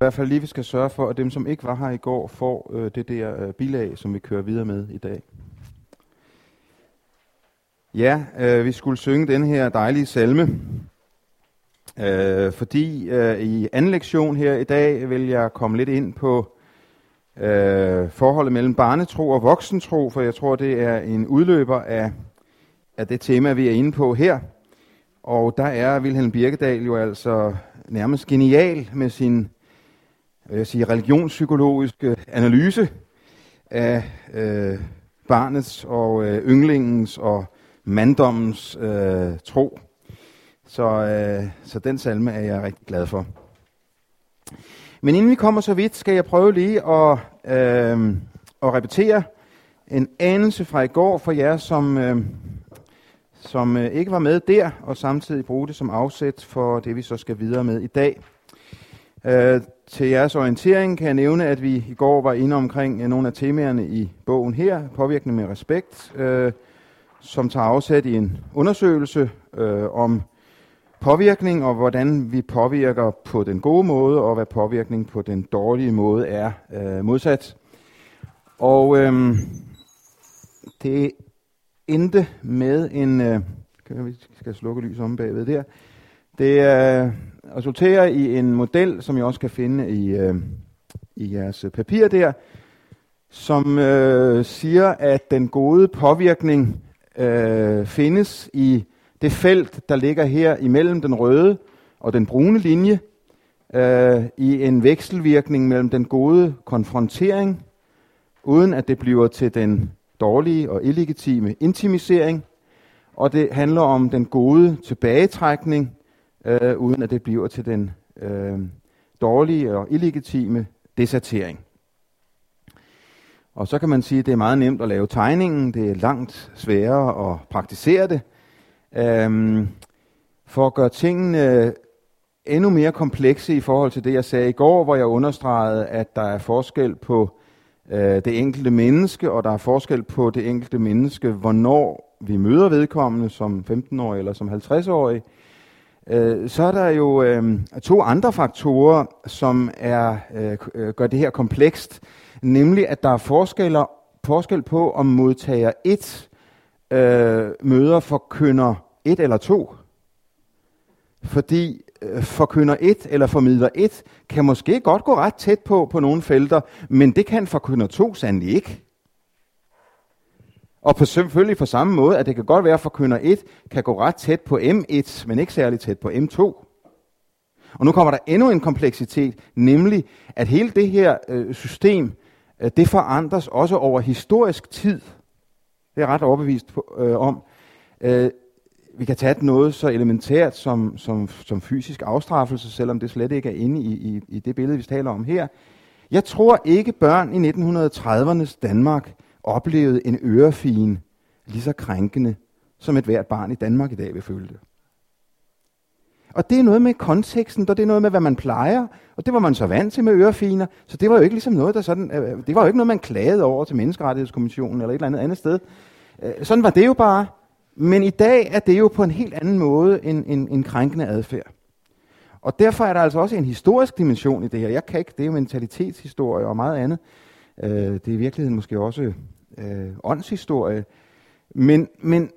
I hvert fald lige, vi skal sørge for, at dem, som ikke var her i går, får øh, det der øh, bilag, som vi kører videre med i dag. Ja, øh, vi skulle synge den her dejlige salme, øh, fordi øh, i anden lektion her i dag vil jeg komme lidt ind på øh, forholdet mellem barnetro og voksentro, for jeg tror, det er en udløber af, af det tema, vi er inde på her. Og der er Wilhelm Birkedal jo altså nærmest genial med sin jeg sige, religionspsykologiske analyse af øh, barnets og øh, ynglingens og manddommens øh, tro. Så, øh, så den salme er jeg rigtig glad for. Men inden vi kommer så vidt, skal jeg prøve lige at, øh, at repetere en anelse fra i går for jer, som, øh, som øh, ikke var med der, og samtidig bruge det som afsæt for det, vi så skal videre med i dag. Øh, til jeres orientering kan jeg nævne, at vi i går var inde omkring øh, nogle af temaerne i bogen her, Påvirkning med respekt, øh, som tager afsæt i en undersøgelse øh, om påvirkning og hvordan vi påvirker på den gode måde, og hvad påvirkning på den dårlige måde er øh, modsat. Og øh, det endte med en... Øh, kan vi skal slukke lys om bagved der. Det øh, resulterer i en model, som jeg også kan finde i, øh, i jeres øh, papir der, som øh, siger, at den gode påvirkning øh, findes i det felt, der ligger her imellem den røde og den brune linje, øh, i en vekselvirkning mellem den gode konfrontering, uden at det bliver til den dårlige og illegitime intimisering, og det handler om den gode tilbagetrækning, øh, uden at det bliver til den øh, dårlige og illegitime desertering. Og så kan man sige, at det er meget nemt at lave tegningen, det er langt sværere at praktisere det. Øhm, for at gøre tingene endnu mere komplekse i forhold til det, jeg sagde i går, hvor jeg understregede, at der er forskel på øh, det enkelte menneske, og der er forskel på det enkelte menneske, hvornår vi møder vedkommende som 15-årig eller som 50-årig, øh, Øh, så er der jo øh, to andre faktorer, som er øh, øh gør det her komplekst, nemlig at der er forskeller, forskel på, om modtager 1 øh, møder forkynder 1 eller 2. Fordi øh, forkynder 1 eller formidler 1 kan måske godt gå ret tæt på på nogle felter, men det kan forkynder 2 sandelig ikke. Og på, selvfølgelig på samme måde, at det kan godt være, at forkynder 1 kan gå ret tæt på M1, men ikke særlig tæt på M2. Og nu kommer der endnu en kompleksitet, nemlig at hele det her øh, system, øh, det forandres også over historisk tid. Det er jeg ret overbevist på, øh, om. Øh, vi kan tage noget så elementært som, som, som fysisk afstraffelse, selvom det slet ikke er inde i, i, i det billede, vi taler om her. Jeg tror ikke, børn i 1930'ernes Danmark oplevede en ørefin lige så krænkende, som et hvert barn i Danmark i dag vil føle det. Og det er noget med konteksten, og det er noget med, hvad man plejer, og det var man så vant til med ørefiner, så det var jo ikke ligesom noget, der sådan, øh, det var jo ikke noget, man klagede over til Menneskerettighedskommissionen eller et eller andet andet sted. Øh, sådan var det jo bare. Men i dag er det jo på en helt anden måde en, en, en krænkende adfærd. Og derfor er der altså også en historisk dimension i det her. Jeg kan ikke, det er jo mentalitetshistorie og meget andet. Øh, det er i virkeligheden måske også øh, åndshistorie. Men, men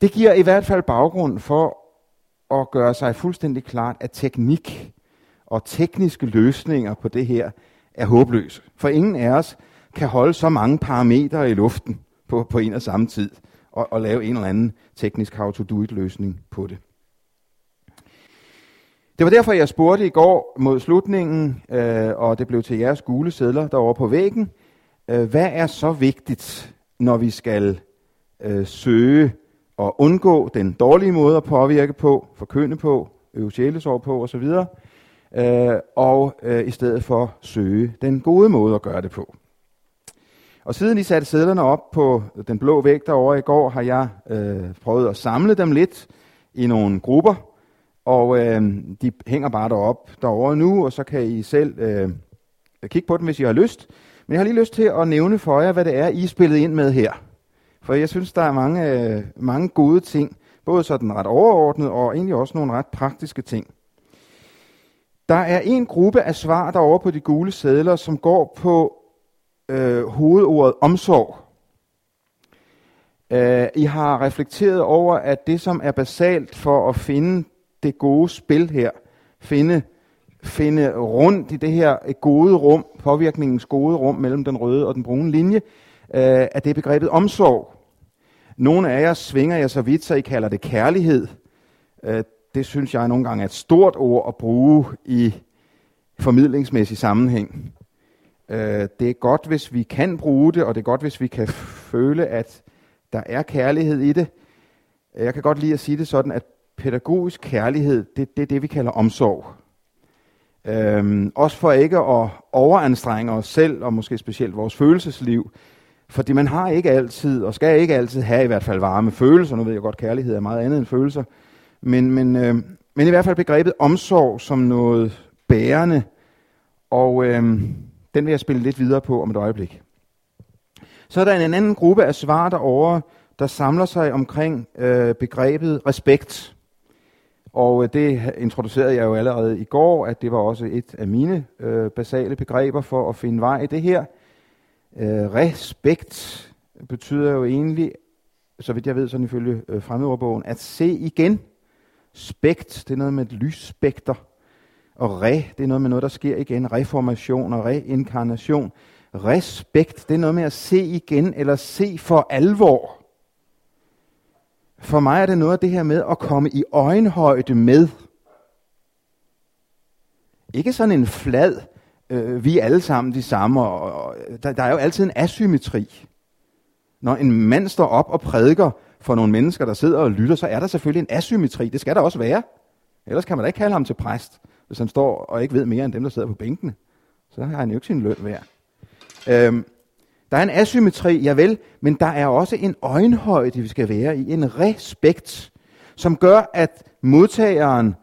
det giver i hvert fald baggrund for at gøre sig fuldstændig klart, at teknik og tekniske løsninger på det her er håbløse. For ingen af os kan holde så mange parametre i luften på, på en og samme tid og, og lave en eller anden teknisk how-to-do-it-løsning på det. Det var derfor, jeg spurgte i går mod slutningen, øh, og det blev til jeres gule sædler derovre på væggen, øh, hvad er så vigtigt, når vi skal øh, søge og undgå den dårlige måde at påvirke på, forkynde på, øve sjælesår på osv., øh, og øh, i stedet for søge den gode måde at gøre det på. Og siden I satte sædlerne op på den blå væg derovre i går, har jeg øh, prøvet at samle dem lidt i nogle grupper, og øh, de hænger bare derop derovre nu, og så kan I selv øh, kigge på dem, hvis I har lyst. Men jeg har lige lyst til at nævne for jer, hvad det er, I er spillet ind med her. For jeg synes, der er mange, øh, mange gode ting, både sådan ret overordnet og egentlig også nogle ret praktiske ting. Der er en gruppe af svar derovre på de gule sædler, som går på øh, hovedordet omsorg. Øh, I har reflekteret over, at det, som er basalt for at finde det gode spil her, finde, finde rundt i det her gode rum, påvirkningens gode rum mellem den røde og den brune linje, øh, at det er begrebet omsorg. Nogle af jer svinger jer så vidt, så I kalder det kærlighed. Øh, det synes jeg nogle gange er et stort ord at bruge i formidlingsmæssig sammenhæng. Øh, det er godt, hvis vi kan bruge det, og det er godt, hvis vi kan føle, at der er kærlighed i det. Jeg kan godt lide at sige det sådan, at pædagogisk kærlighed, det, det er det, vi kalder omsorg. Øhm, også for ikke at overanstrenge os selv, og måske specielt vores følelsesliv. Fordi man har ikke altid, og skal ikke altid have i hvert fald varme følelser. Nu ved jeg godt, kærlighed er meget andet end følelser. Men, men, øh, men i hvert fald begrebet omsorg som noget bærende. Og øh, den vil jeg spille lidt videre på om et øjeblik. Så er der en anden gruppe af svar derovre, der samler sig omkring øh, begrebet respekt. Og øh, det introducerede jeg jo allerede i går, at det var også et af mine øh, basale begreber for at finde vej i det her. Øh, respekt betyder jo egentlig, så vidt jeg ved, sådan ifølge øh, fremmedordbogen, at se igen. Spekt, det er noget med et lysspekter. Og re, det er noget med noget, der sker igen. Reformation og reinkarnation. Respekt, det er noget med at se igen, eller se for alvor. For mig er det noget af det her med at komme i øjenhøjde med. Ikke sådan en flad, øh, vi er alle sammen de samme, og, og der, der er jo altid en asymmetri. Når en mand står op og prædiker for nogle mennesker, der sidder og lytter, så er der selvfølgelig en asymmetri. Det skal der også være. Ellers kan man da ikke kalde ham til præst, hvis han står og ikke ved mere end dem, der sidder på bænkene. Så har han jo ikke sin løn værd. Øhm, der er en asymmetri, ja vel, men der er også en øjenhøjde, vi skal være i, en respekt, som gør, at modtageren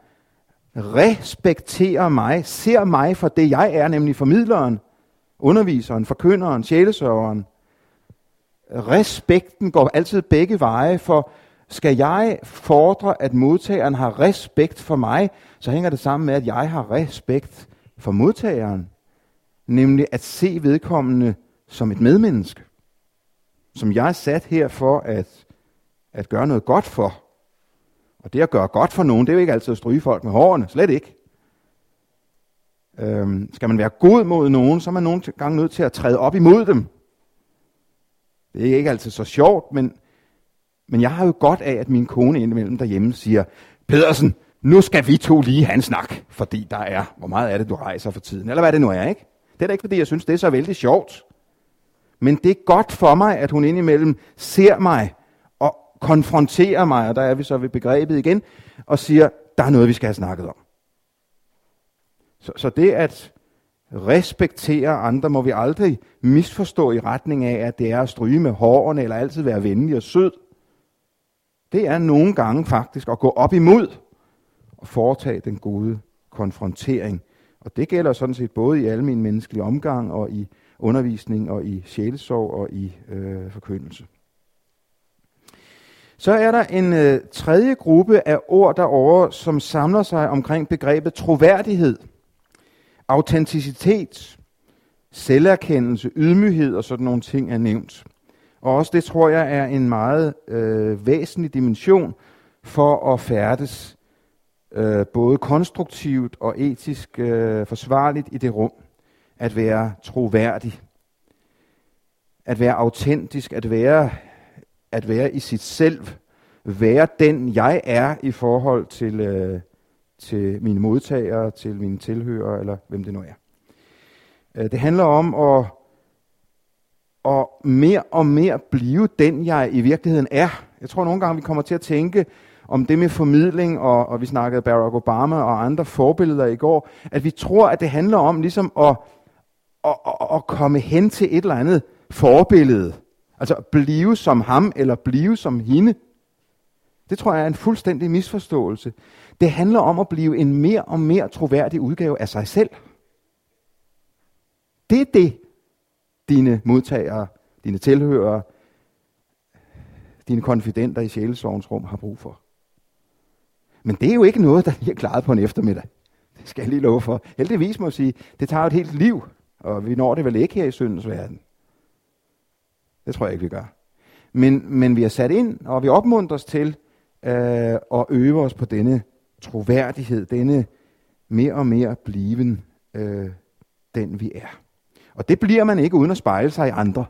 respekterer mig, ser mig for det, jeg er, nemlig formidleren, underviseren, forkynderen, sjælesørgeren. Respekten går altid begge veje, for skal jeg fordre, at modtageren har respekt for mig, så hænger det sammen med, at jeg har respekt for modtageren. Nemlig at se vedkommende som et medmenneske. Som jeg er sat her for at, at gøre noget godt for. Og det at gøre godt for nogen, det er jo ikke altid at stryge folk med hårene. Slet ikke. Øhm, skal man være god mod nogen, så er man nogle gange nødt til at træde op imod dem. Det er ikke altid så sjovt, men, men jeg har jo godt af, at min kone indimellem derhjemme siger, Pedersen, nu skal vi to lige have en snak, fordi der er, hvor meget er det, du rejser for tiden, eller hvad det nu er, ikke? Det er da ikke, fordi jeg synes, det er så vældig sjovt. Men det er godt for mig, at hun indimellem ser mig og konfronterer mig, og der er vi så ved begrebet igen, og siger, der er noget, vi skal have snakket om. Så, så det at respektere andre må vi aldrig misforstå i retning af, at det er at stryge med hårene, eller altid være venlig og sød. Det er nogle gange faktisk at gå op imod og foretage den gode konfrontering. Og det gælder sådan set både i almen menneskelig omgang og i undervisning og i sjælesorg og i øh, forkyndelse. Så er der en øh, tredje gruppe af ord derovre, som samler sig omkring begrebet troværdighed, autenticitet, selverkendelse, ydmyghed og sådan nogle ting er nævnt. Og også det tror jeg er en meget øh, væsentlig dimension for at færdes øh, både konstruktivt og etisk øh, forsvarligt i det rum at være troværdig, at være autentisk, at være, at være i sit selv, være den jeg er i forhold til, øh, til mine modtagere, til mine tilhørere, eller hvem det nu er. Øh, det handler om at, at mere og mere blive den, jeg i virkeligheden er. Jeg tror nogle gange, vi kommer til at tænke om det med formidling, og, og vi snakkede Barack Obama og andre forbilleder i går, at vi tror, at det handler om ligesom at at, at, at komme hen til et eller andet forbillede. Altså blive som ham eller blive som hende. Det tror jeg er en fuldstændig misforståelse. Det handler om at blive en mere og mere troværdig udgave af sig selv. Det er det, dine modtagere, dine tilhørere, dine konfidenter i sjælesorgens rum har brug for. Men det er jo ikke noget, der bliver klaret på en eftermiddag. Det skal jeg lige love for. Heldigvis må jeg sige, det tager et helt liv, og vi når det vel ikke her i syndens verden. Det tror jeg ikke, vi gør. Men, men vi har sat ind, og vi opmuntres til øh, at øve os på denne troværdighed, denne mere og mere bliven, øh, den vi er. Og det bliver man ikke uden at spejle sig i andre.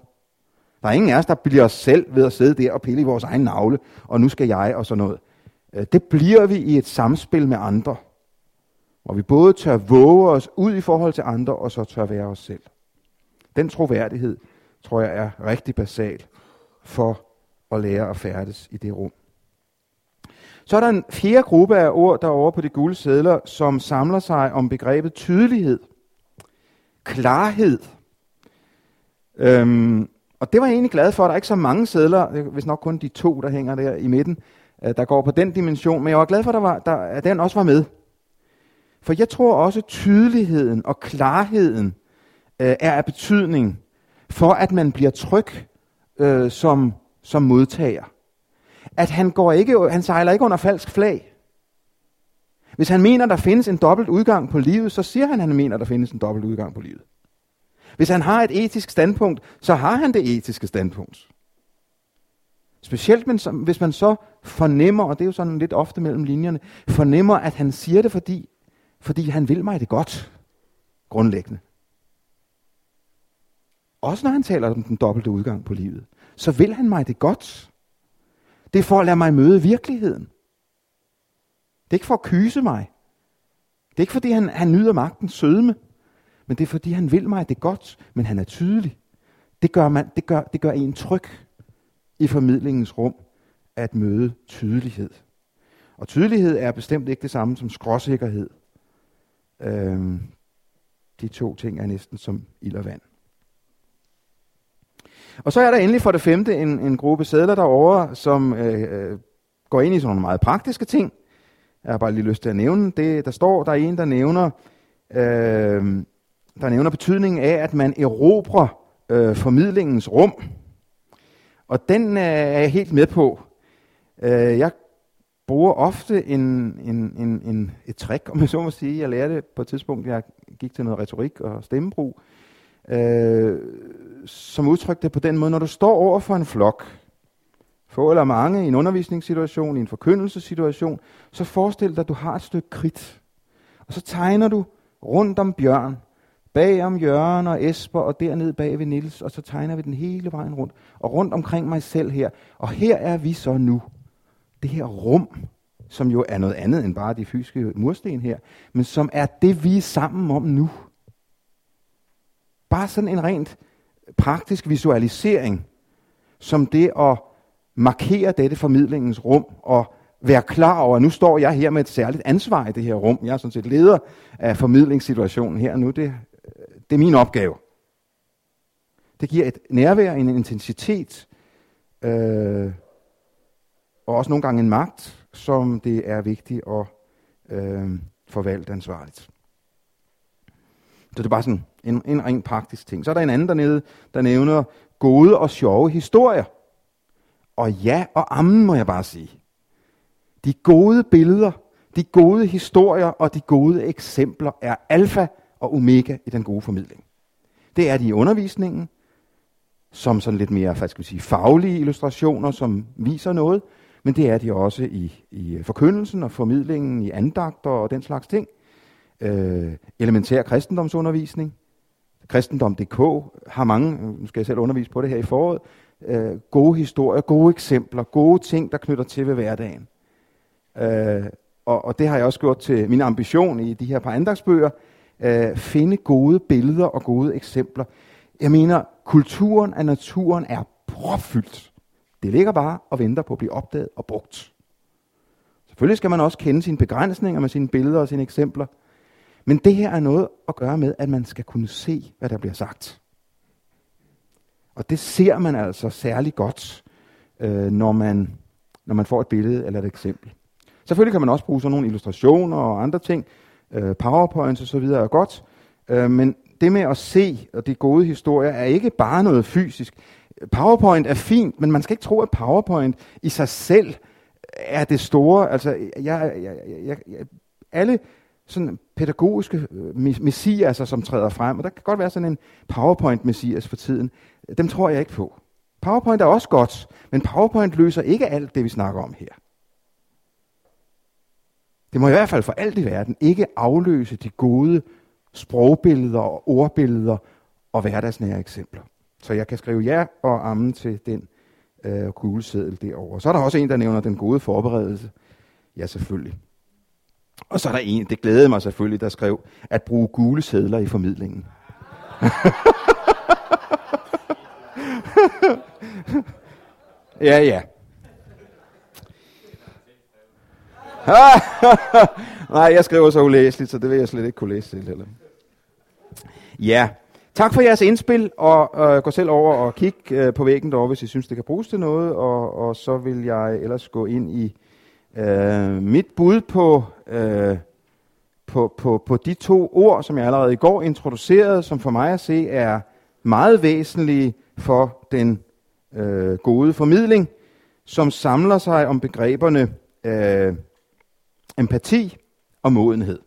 Der er ingen af os, der bliver os selv ved at sidde der og pille i vores egen navle, og nu skal jeg og sådan noget. Øh, det bliver vi i et samspil med andre, hvor vi både tør våge os ud i forhold til andre, og så tør være os selv. Den troværdighed, tror jeg, er rigtig basal for at lære at færdes i det rum. Så er der en fjerde gruppe af ord derovre på de gule sædler, som samler sig om begrebet tydelighed, klarhed. Øhm, og det var jeg egentlig glad for. Der er ikke så mange sædler, hvis nok kun de to, der hænger der i midten, øh, der går på den dimension. Men jeg var glad for, at, der var, der, at den også var med. For jeg tror også, at tydeligheden og klarheden øh, er af betydning for, at man bliver tryg øh, som, som modtager. At han, går ikke, han sejler ikke under falsk flag. Hvis han mener, der findes en dobbelt udgang på livet, så siger han, at han mener, der findes en dobbelt udgang på livet. Hvis han har et etisk standpunkt, så har han det etiske standpunkt. Specielt hvis man så fornemmer, og det er jo sådan lidt ofte mellem linjerne, fornemmer, at han siger det, fordi, fordi han vil mig det godt, grundlæggende. Også når han taler om den dobbelte udgang på livet, så vil han mig det godt. Det er for at lade mig møde virkeligheden. Det er ikke for at kyse mig. Det er ikke fordi han, han nyder magten sødme men det er fordi, han vil mig det godt, men han er tydelig. Det gør, man, det gør, det gør en tryg i formidlingens rum at møde tydelighed. Og tydelighed er bestemt ikke det samme som skråsikkerhed. Øhm, de to ting er næsten som ild og vand. Og så er der endelig for det femte en, en gruppe sædler derovre, som øh, øh går ind i sådan nogle meget praktiske ting. Jeg har bare lige lyst til at nævne det. Der står, der er en, der nævner øh, der nævner betydningen af, at man erobrer øh, formidlingens rum. Og den øh, er jeg helt med på. Øh, jeg bruger ofte en, en, en, en, et trick, om jeg så må sige. Jeg lærte på et tidspunkt, jeg gik til noget retorik og stemmebrug, øh, som udtrykte det på den måde, når du står over for en flok, få eller mange i en undervisningssituation, i en forkyndelsessituation, så forestil dig, at du har et stykke kridt. Og så tegner du rundt om bjørn, bag om Jørgen og Esper og derned bag ved Nils, og så tegner vi den hele vejen rundt. Og rundt omkring mig selv her. Og her er vi så nu. Det her rum, som jo er noget andet end bare de fysiske mursten her, men som er det, vi er sammen om nu. Bare sådan en rent praktisk visualisering, som det at markere dette formidlingens rum og være klar over, at nu står jeg her med et særligt ansvar i det her rum. Jeg er sådan set leder af formidlingssituationen her nu. Det det er min opgave. Det giver et nærvær, en intensitet, øh, og også nogle gange en magt, som det er vigtigt at øh, forvalte ansvarligt. Så det er bare sådan en, en ren praktisk ting. Så er der en anden dernede, der nævner gode og sjove historier. Og ja og ammen, må jeg bare sige. De gode billeder, de gode historier og de gode eksempler er alfa og omega i den gode formidling. Det er de i undervisningen, som sådan lidt mere hvad skal vi sige, faglige illustrationer, som viser noget, men det er de også i, i forkyndelsen og formidlingen, i andagter og den slags ting. Øh, elementær kristendomsundervisning. Kristendom.dk har mange, nu skal jeg selv undervise på det her i foråret, øh, gode historier, gode eksempler, gode ting, der knytter til ved hverdagen. Øh, og, og det har jeg også gjort til min ambition i de her par andagsbøger, øh, finde gode billeder og gode eksempler. Jeg mener, kulturen af naturen er propfyldt. Det ligger bare og venter på at blive opdaget og brugt. Selvfølgelig skal man også kende sine begrænsninger med sine billeder og sine eksempler. Men det her er noget at gøre med, at man skal kunne se, hvad der bliver sagt. Og det ser man altså særlig godt, øh, når, man, når man får et billede eller et eksempel. Selvfølgelig kan man også bruge sådan nogle illustrationer og andre ting, øh, powerpoints og så videre er godt, øh, men det med at se og de gode historier er ikke bare noget fysisk. PowerPoint er fint, men man skal ikke tro, at PowerPoint i sig selv er det store. Altså, jeg, jeg, jeg, jeg, alle sådan pædagogiske øh, messiaser, som træder frem, og der kan godt være sådan en PowerPoint-messias for tiden. Dem tror jeg ikke på. PowerPoint er også godt, men PowerPoint løser ikke alt det, vi snakker om her. Det må i hvert fald for alt i verden ikke afløse de gode sprogbilleder og ordbilleder og hverdagsnære eksempler. Så jeg kan skrive ja og amen til den øh, gule seddel derovre. Så er der også en, der nævner den gode forberedelse. Ja, selvfølgelig. Og så er der en, det glædede mig selvfølgelig, der skrev, at bruge gule sædler i formidlingen. ja, ja. Nej, jeg skriver så ulæseligt, så det vil jeg slet ikke kunne læse til heller. Ja, tak for jeres indspil, og øh, gå selv over og kig øh, på væggen derovre, hvis I synes, det kan bruges til noget, og, og så vil jeg ellers gå ind i øh, mit bud på, øh, på, på, på de to ord, som jeg allerede i går introducerede, som for mig at se er meget væsentlige for den øh, gode formidling, som samler sig om begreberne øh, empati og modenhed.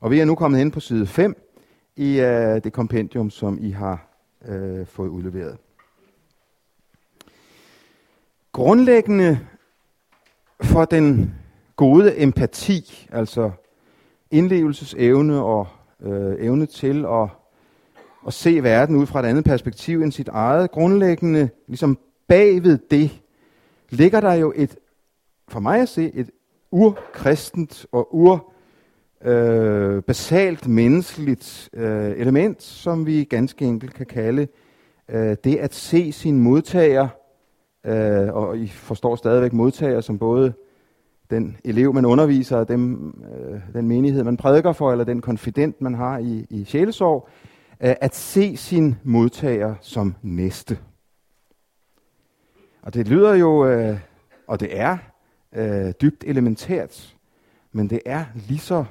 Og vi er nu kommet hen på side 5 i øh, det kompendium, som I har øh, fået udleveret. Grundlæggende for den gode empati, altså indlevelsesevne og øh, evne til at, at se verden ud fra et andet perspektiv end sit eget, grundlæggende ligesom bagved det, ligger der jo et, for mig at se, et urkristent og ur øh, basalt menneskeligt øh, element, som vi ganske enkelt kan kalde øh, det at se sin modtager, øh, og I forstår stadigvæk modtager som både den elev, man underviser, og dem, øh, den menighed, man prædiker for, eller den konfident, man har i, i sjælesorg, øh, at se sin modtager som næste. Og det lyder jo, øh, og det er øh, dybt elementært, men det er lige så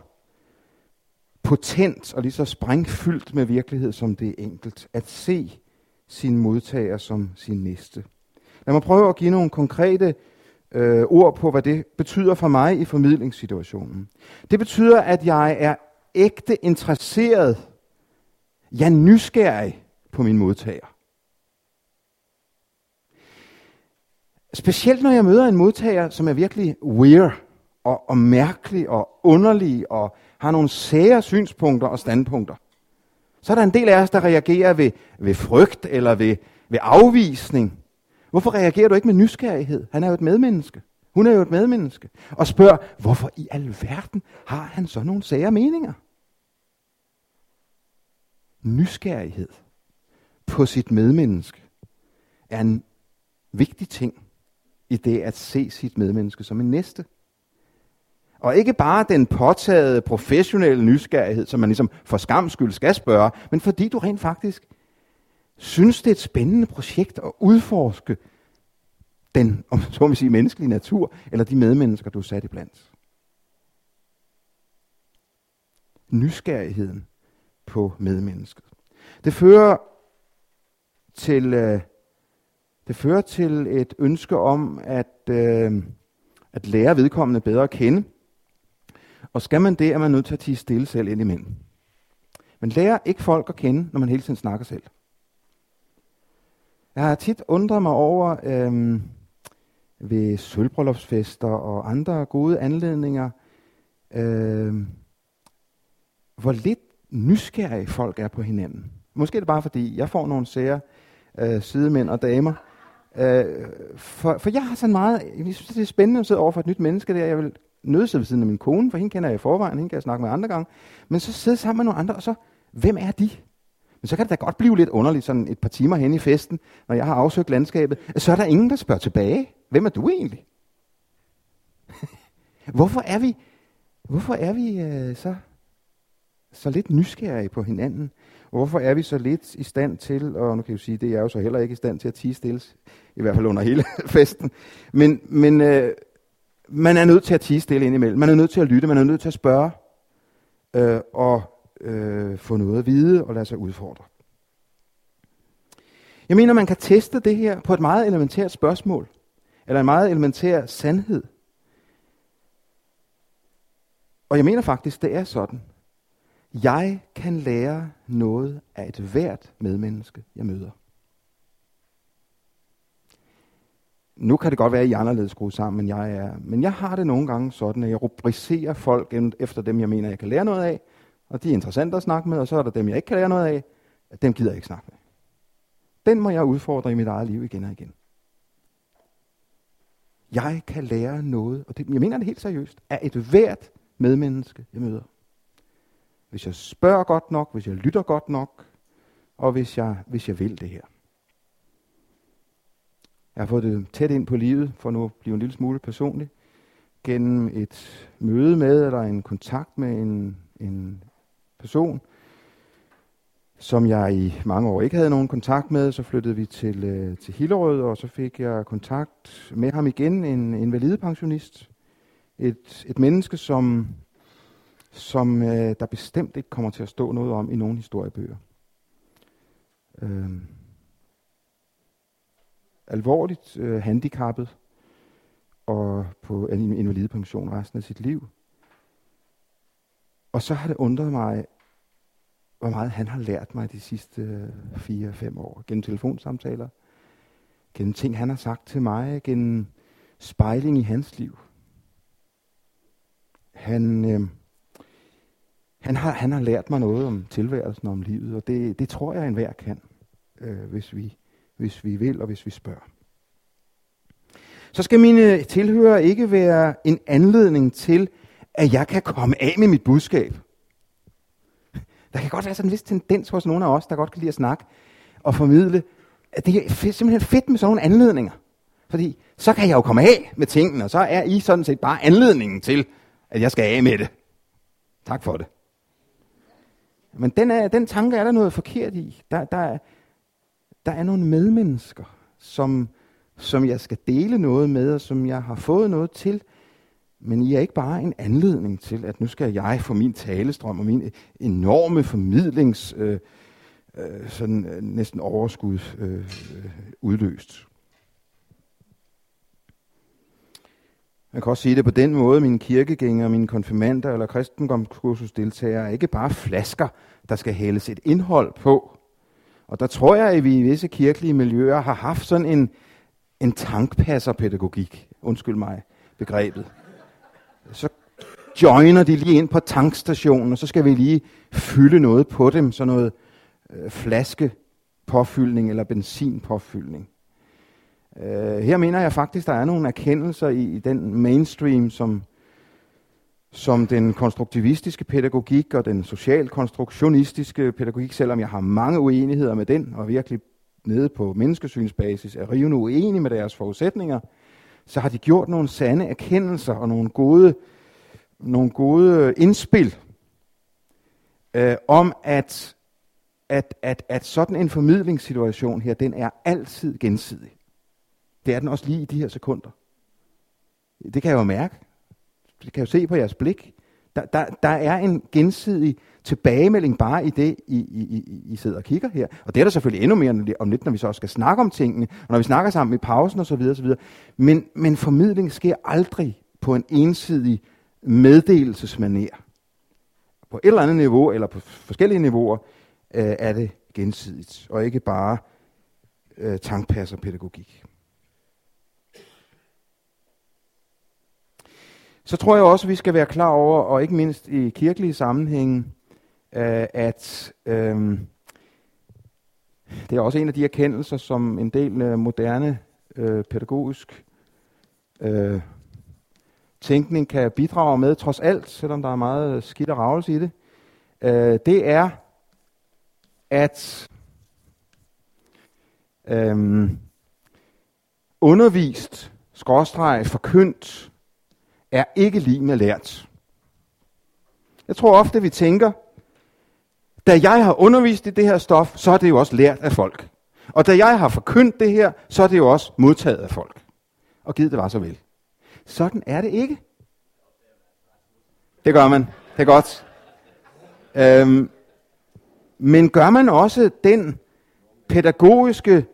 potent og lige så sprængfyldt med virkelighed, som det er enkelt. At se sin modtager som sin næste. Lad mig prøve at give nogle konkrete øh, ord på, hvad det betyder for mig i formidlingssituationen. Det betyder, at jeg er ægte interesseret, jeg er nysgerrig på min modtager. Specielt når jeg møder en modtager, som er virkelig weird og, og mærkelig og underlig og har nogle sære synspunkter og standpunkter. Så er der en del af os, der reagerer ved, ved frygt eller ved, ved afvisning. Hvorfor reagerer du ikke med nysgerrighed? Han er jo et medmenneske. Hun er jo et medmenneske. Og spørger, hvorfor i alverden har han så nogle sære meninger? Nysgerrighed på sit medmenneske er en vigtig ting i det at se sit medmenneske som en næste. Og ikke bare den påtagede professionelle nysgerrighed, som man ligesom for skams skyld skal spørge, men fordi du rent faktisk synes, det er et spændende projekt at udforske den, om så må sige, menneskelige natur, eller de medmennesker, du er sat blandt. Nysgerrigheden på medmennesket. Det fører til, øh, det fører til et ønske om at, øh, at lære vedkommende bedre at kende. Og skal man det, er man nødt til at tige stille selv ind imellem. Man lærer ikke folk at kende, når man hele tiden snakker selv. Jeg har tit undret mig over øh, ved sølvbryllupsfester og andre gode anledninger, øh, hvor lidt nysgerrige folk er på hinanden. Måske er det bare fordi, jeg får nogle sære øh, sidemænd og damer. Øh, for, for jeg har sådan meget, jeg synes det er spændende at sidde over for et nyt menneske der. Jeg vil nøde ved siden af min kone, for hende kender jeg i forvejen, hende kan jeg snakke med andre gange. Men så sidde sammen med nogle andre, og så, hvem er de? Men så kan det da godt blive lidt underligt, sådan et par timer hen i festen, når jeg har afsøgt landskabet. Så er der ingen, der spørger tilbage. Hvem er du egentlig? hvorfor er vi, hvorfor er vi øh, så, så lidt nysgerrige på hinanden? Hvorfor er vi så lidt i stand til, og nu kan jeg jo sige, det er jeg jo så heller ikke i stand til at tige stilles, i hvert fald under hele festen. Men, men øh, man er nødt til at tige stille indimellem. Man er nødt til at lytte, man er nødt til at spørge, øh, og øh, få noget at vide og lade sig udfordre. Jeg mener, man kan teste det her på et meget elementært spørgsmål, eller en meget elementær sandhed. Og jeg mener faktisk, det er sådan. Jeg kan lære noget af et hvert medmenneske, jeg møder. Nu kan det godt være, at I er anderledes skruet sammen, end jeg er. Men jeg har det nogle gange sådan, at jeg rubricerer folk efter dem, jeg mener, jeg kan lære noget af. Og de er interessante at snakke med, og så er der dem, jeg ikke kan lære noget af. Dem gider jeg ikke snakke med. Den må jeg udfordre i mit eget liv igen og igen. Jeg kan lære noget, og det, jeg mener det helt seriøst, af et hvert medmenneske, jeg møder. Hvis jeg spørger godt nok, hvis jeg lytter godt nok, og hvis jeg, hvis jeg vil det her. Jeg har fået det tæt ind på livet, for nu at blive en lille smule personlig, gennem et møde med, eller en kontakt med en, en person, som jeg i mange år ikke havde nogen kontakt med. Så flyttede vi til, øh, til Hillerød, og så fik jeg kontakt med ham igen, en invalidepensionist. Et, et menneske, som, som øh, der bestemt ikke kommer til at stå noget om i nogen historiebøger. Øh, alvorligt øh, handicappet og på en invalidepension resten af sit liv. Og så har det undret mig, hvor meget han har lært mig de sidste øh, 4-5 år. Gennem telefonsamtaler, gennem ting, han har sagt til mig, gennem spejling i hans liv. Han, øh, han, har, han har lært mig noget om tilværelsen og om livet, og det, det tror jeg, enhver kan, øh, hvis, vi, hvis vi vil og hvis vi spørger. Så skal mine tilhører ikke være en anledning til, at jeg kan komme af med mit budskab. Der kan godt være sådan en vis tendens hos nogle af os, der godt kan lide at snakke og formidle, at det er simpelthen fedt med sådan nogle anledninger. Fordi så kan jeg jo komme af med tingene, og så er I sådan set bare anledningen til, at jeg skal af med det. Tak for det. Men den, er, den tanke er der noget forkert i. Der, der, der er nogle medmennesker, som, som jeg skal dele noget med, og som jeg har fået noget til, men I er ikke bare en anledning til, at nu skal jeg få min talestrøm og min enorme formidlings øh, øh, sådan øh, næsten overskud øh, øh, udløst. Man kan også sige det på den måde, mine kirkegængere, mine konfirmander eller kristendomskursusdeltagere er ikke bare flasker, der skal hældes et indhold på. Og der tror jeg, at vi i visse kirkelige miljøer har haft sådan en, en tankpasserpædagogik. Undskyld mig begrebet så joiner de lige ind på tankstationen, og så skal vi lige fylde noget på dem, sådan noget øh, flaskepåfyldning eller benzinpåfyldning. Øh, her mener jeg faktisk, der er nogle erkendelser i, i den mainstream, som, som den konstruktivistiske pædagogik og den socialkonstruktionistiske pædagogik, selvom jeg har mange uenigheder med den, og virkelig nede på menneskesynsbasis er rivende uenig med deres forudsætninger, så har de gjort nogle sande erkendelser og nogle gode, nogle gode indspil øh, om, at, at, at, at sådan en formidlingssituation her, den er altid gensidig. Det er den også lige i de her sekunder. Det kan jeg jo mærke. Kan jo se på jeres blik. Der, der, der er en gensidig tilbagemelding bare i det, I, I, I, I sidder og kigger her. Og det er der selvfølgelig endnu mere om lidt, når vi så skal snakke om tingene, og når vi snakker sammen i pausen osv. osv. Men, men formidling sker aldrig på en ensidig meddelelsesmaner. På et eller andet niveau, eller på forskellige niveauer, øh, er det gensidigt, og ikke bare øh, tankpasserpædagogik. Så tror jeg også, at vi skal være klar over, og ikke mindst i kirkelige sammenhænge, øh, at øh, det er også en af de erkendelser, som en del øh, moderne øh, pædagogisk øh, tænkning kan bidrage med, trods alt, selvom der er meget øh, skidt og ravelse i det. Øh, det er, at øh, undervist, skråstreg, forkyndt, er ikke lige med lært. Jeg tror ofte, vi tænker, da jeg har undervist i det her stof, så er det jo også lært af folk. Og da jeg har forkyndt det her, så er det jo også modtaget af folk. Og givet det var så vel. Sådan er det ikke. Det gør man. Det er godt. Øhm, men gør man også den pædagogiske,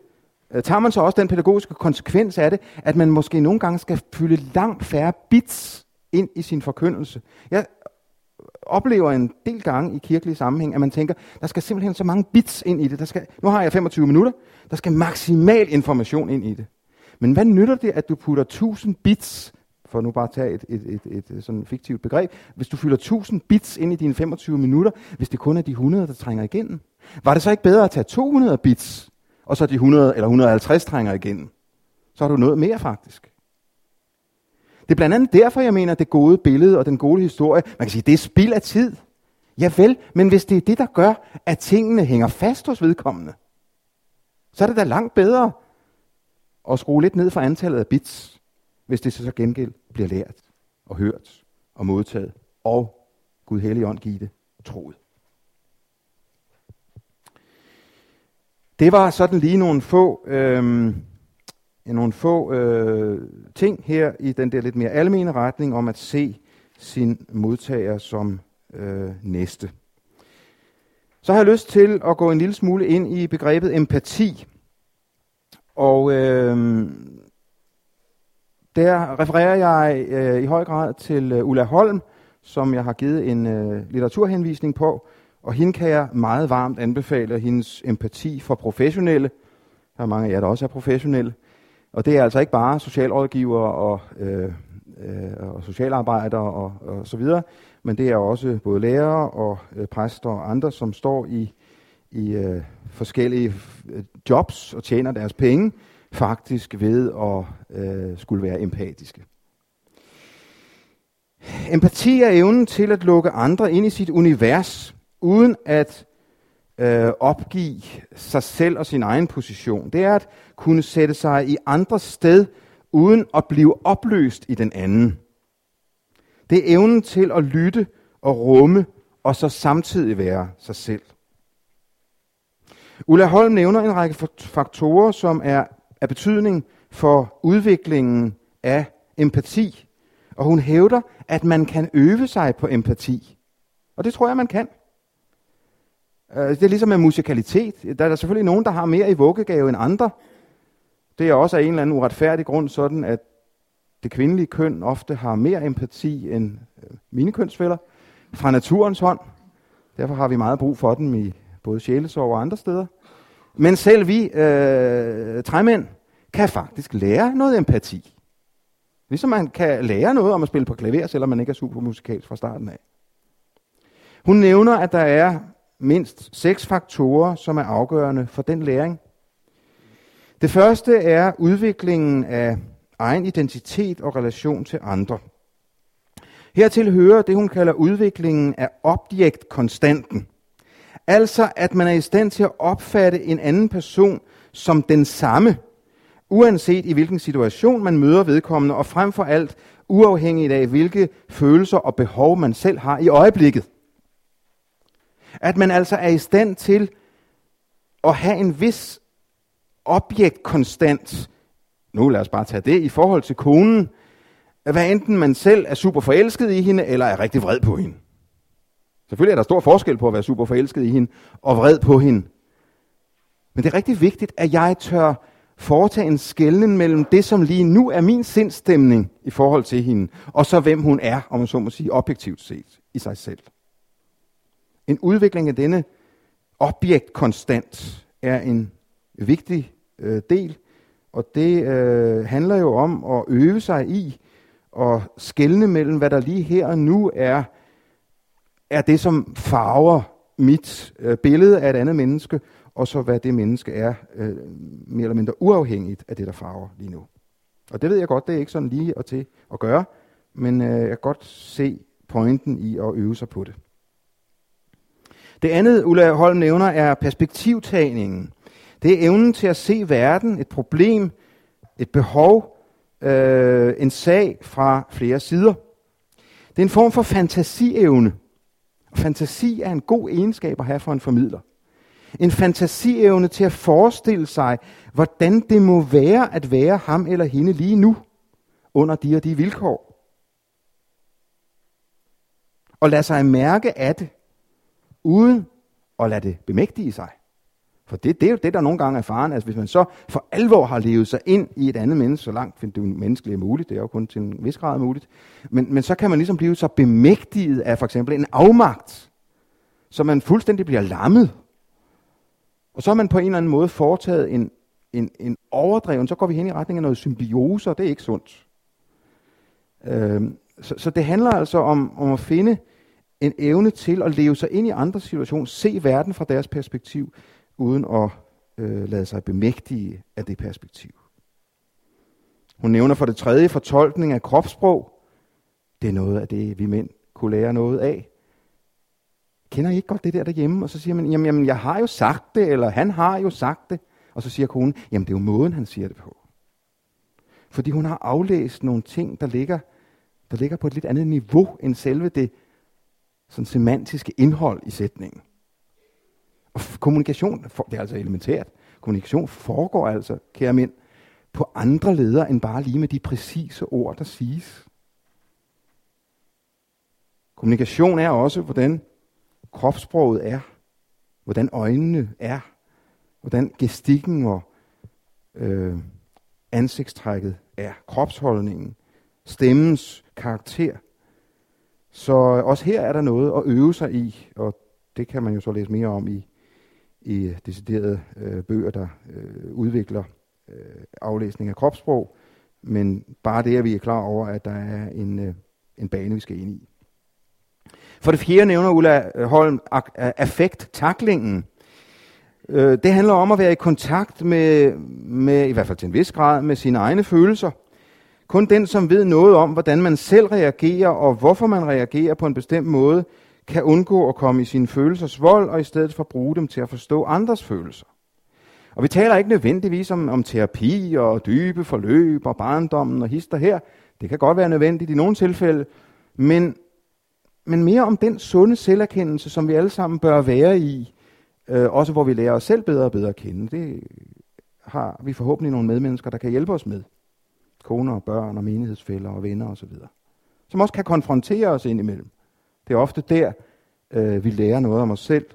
Øh, tager man så også den pædagogiske konsekvens af det, at man måske nogle gange skal fylde langt færre bits ind i sin forkyndelse. Jeg oplever en del gange i kirkelig sammenhæng, at man tænker, der skal simpelthen så mange bits ind i det. Der skal, nu har jeg 25 minutter, der skal maksimal information ind i det. Men hvad nytter det, at du putter 1000 bits, for nu bare at tage et, et, et, et, et sådan fiktivt begreb, hvis du fylder 1000 bits ind i dine 25 minutter, hvis det kun er de 100, der trænger igennem? Var det så ikke bedre at tage 200 bits, og så de 100 eller 150 trænger igennem? Så har du noget mere faktisk. Det er blandt andet derfor, jeg mener, det gode billede og den gode historie, man kan sige, det er spild af tid. Ja vel, men hvis det er det, der gør, at tingene hænger fast hos vedkommende, så er det da langt bedre at skrue lidt ned for antallet af bits, hvis det så gengæld bliver lært og hørt og modtaget, og Gud Helligånd give det troet. Det var sådan lige nogle få, øh, nogle få øh, ting her i den der lidt mere almene retning om at se sin modtager som øh, næste. Så har jeg lyst til at gå en lille smule ind i begrebet empati. Og øh, der refererer jeg øh, i høj grad til øh, Ulla Holm, som jeg har givet en øh, litteraturhenvisning på, og hende kan jeg meget varmt anbefale hendes empati for professionelle. Der er mange af jer, der også er professionelle. Og det er altså ikke bare socialrådgiver og, øh, øh, og socialarbejdere og, og så videre, men det er også både lærere og øh, præster og andre, som står i, i øh, forskellige øh, jobs og tjener deres penge, faktisk ved at øh, skulle være empatiske. Empati er evnen til at lukke andre ind i sit univers, uden at øh, opgive sig selv og sin egen position. Det er at kunne sætte sig i andre sted, uden at blive opløst i den anden. Det er evnen til at lytte og rumme, og så samtidig være sig selv. Ulla Holm nævner en række faktorer, som er af betydning for udviklingen af empati. Og hun hævder, at man kan øve sig på empati. Og det tror jeg, man kan. Øh, det er ligesom med musikalitet. Der er der selvfølgelig nogen, der har mere i vuggegave end andre. Det er også af en eller anden uretfærdig grund sådan, at det kvindelige køn ofte har mere empati end øh, mine kønsfælder fra naturens hånd. Derfor har vi meget brug for dem i både sjælesorg og andre steder. Men selv vi øh, træmænd kan faktisk lære noget empati. Ligesom man kan lære noget om at spille på klaver, selvom man ikke er super musikalsk fra starten af. Hun nævner, at der er mindst seks faktorer, som er afgørende for den læring. Det første er udviklingen af egen identitet og relation til andre. Hertil hører det, hun kalder udviklingen af objektkonstanten. Altså, at man er i stand til at opfatte en anden person som den samme, uanset i hvilken situation man møder vedkommende, og frem for alt uafhængigt af, hvilke følelser og behov man selv har i øjeblikket. At man altså er i stand til at have en vis objektkonstant, nu lad os bare tage det, i forhold til konen, hvad enten man selv er super forelsket i hende, eller er rigtig vred på hende. Selvfølgelig er der stor forskel på at være super forelsket i hende, og vred på hende. Men det er rigtig vigtigt, at jeg tør foretage en skælden mellem det, som lige nu er min sindstemning i forhold til hende, og så hvem hun er, om man så må sige, objektivt set i sig selv. En udvikling af denne objektkonstant er en vigtig øh, del, og det øh, handler jo om at øve sig i og skelne mellem, hvad der lige her og nu er, er det, som farver mit øh, billede af et andet menneske, og så hvad det menneske er, øh, mere eller mindre uafhængigt af det, der farver lige nu. Og det ved jeg godt, det er ikke sådan lige og til at gøre, men øh, jeg kan godt se pointen i at øve sig på det. Det andet, Ulla Holm nævner, er perspektivtagningen. Det er evnen til at se verden, et problem, et behov, øh, en sag fra flere sider. Det er en form for fantasievne. Fantasi er en god egenskab at have for en formidler. En fantasievne til at forestille sig, hvordan det må være at være ham eller hende lige nu, under de og de vilkår. Og lade sig mærke af det uden at lade det bemægtige sig. For det, det er jo det, der nogle gange er faren. Altså hvis man så for alvor har levet sig ind i et andet menneske, så langt det er menneskeligt muligt, det er jo kun til en vis grad muligt, men, men så kan man ligesom blive så bemægtiget af for eksempel en afmagt, så man fuldstændig bliver lammet. Og så har man på en eller anden måde foretaget en, en, en overdreven, så går vi hen i retning af noget symbiose, og det er ikke sundt. Øhm, så, så det handler altså om, om at finde en evne til at leve sig ind i andre situationer, se verden fra deres perspektiv, uden at øh, lade sig bemægtige af det perspektiv. Hun nævner for det tredje fortolkning af kropssprog. Det er noget af det, vi mænd kunne lære noget af. Kender I ikke godt det der derhjemme? Og så siger man, jamen, jamen jeg har jo sagt det, eller han har jo sagt det. Og så siger konen, jamen det er jo måden, han siger det på. Fordi hun har aflæst nogle ting, der ligger, der ligger på et lidt andet niveau end selve det sådan semantiske indhold i sætningen. Og kommunikation, det er altså elementært. Kommunikation foregår altså, kære mænd, på andre leder end bare lige med de præcise ord, der siges. Kommunikation er også, hvordan kropssproget er, hvordan øjnene er, hvordan gestikken og øh, ansigtstrækket er, kropsholdningen, stemmens karakter. Så øh, også her er der noget at øve sig i, og det kan man jo så læse mere om i, i øh, deciderede øh, bøger, der øh, udvikler øh, aflæsning af kropssprog. Men bare det, at vi er klar over, at der er en, øh, en bane, vi skal ind i. For det fjerde nævner Ulla øh, Holm affekt-taklingen. Øh, det handler om at være i kontakt med, med, i hvert fald til en vis grad, med sine egne følelser. Kun den, som ved noget om, hvordan man selv reagerer, og hvorfor man reagerer på en bestemt måde, kan undgå at komme i sine følelsers vold, og i stedet for bruge dem til at forstå andres følelser. Og vi taler ikke nødvendigvis om, om terapi og dybe forløb og barndommen og hister her. Det kan godt være nødvendigt i nogle tilfælde, men, men mere om den sunde selverkendelse, som vi alle sammen bør være i, øh, også hvor vi lærer os selv bedre og bedre at kende. Det har vi forhåbentlig nogle medmennesker, der kan hjælpe os med. Koner og børn og menighedsfælder og venner osv. Som også kan konfrontere os indimellem. Det er ofte der, øh, vi lærer noget om os selv,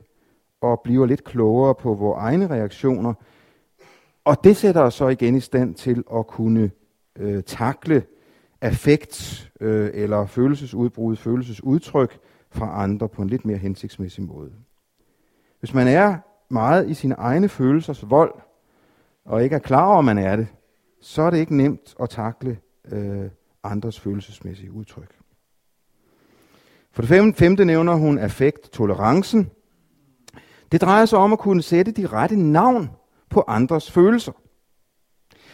og bliver lidt klogere på vores egne reaktioner. Og det sætter os så igen i stand til at kunne øh, takle affekt øh, eller følelsesudbrud, følelsesudtryk fra andre på en lidt mere hensigtsmæssig måde. Hvis man er meget i sine egne følelsers vold, og ikke er klar over, at man er det, så er det ikke nemt at takle øh, andres følelsesmæssige udtryk. For det femte nævner hun affekt, tolerancen. Det drejer sig om at kunne sætte de rette navn på andres følelser.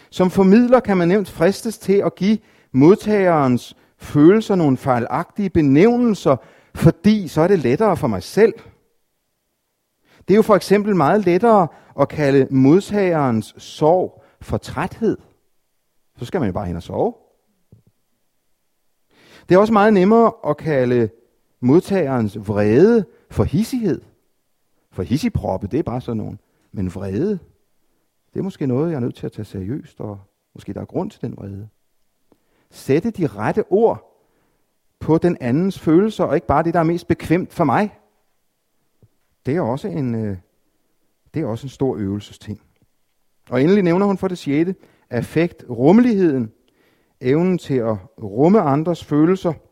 Som formidler kan man nemt fristes til at give modtagerens følelser nogle fejlagtige benævnelser, fordi så er det lettere for mig selv. Det er jo for eksempel meget lettere at kalde modtagerens sorg for træthed. Så skal man jo bare hen og sove. Det er også meget nemmere at kalde modtagerens vrede for hissighed. For hissigproppe, det er bare sådan nogen. Men vrede, det er måske noget, jeg er nødt til at tage seriøst, og måske der er grund til den vrede. Sætte de rette ord på den andens følelser, og ikke bare det, der er mest bekvemt for mig. Det er også en, øh, det er også en stor øvelsesting. Og endelig nævner hun for det sjette, affekt, rummeligheden, evnen til at rumme andres følelser –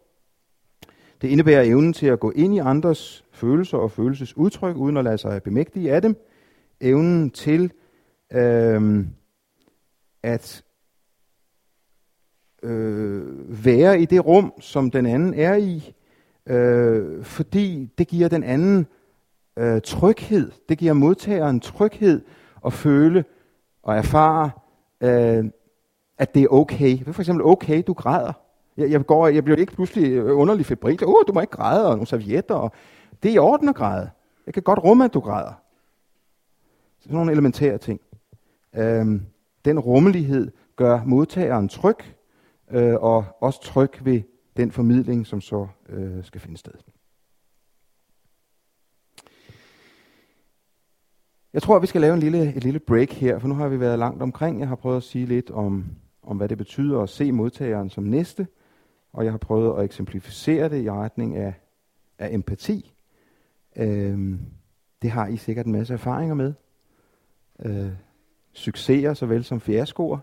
det indebærer evnen til at gå ind i andres følelser og følelsesudtryk, uden at lade sig bemægtige af dem. Evnen til øh, at øh, være i det rum, som den anden er i, øh, fordi det giver den anden øh, tryghed. Det giver modtageren tryghed at føle og erfare, øh, at det er okay. Det er for eksempel okay, du græder. Jeg, jeg, går, jeg bliver ikke pludselig øh, underlig febril. Åh, oh, du må ikke græde, og nogle servietter. Og det er i orden at græde. Jeg kan godt rumme, at du græder. Sådan nogle elementære ting. Øhm, den rummelighed gør modtageren tryg, øh, og også tryg ved den formidling, som så øh, skal finde sted. Jeg tror, vi skal lave en lille, et lille break her, for nu har vi været langt omkring. Jeg har prøvet at sige lidt om, om hvad det betyder at se modtageren som næste, og jeg har prøvet at eksemplificere det i retning af, af empati. Øhm, det har I sikkert en masse erfaringer med. øh, succeser såvel som fiaskoer.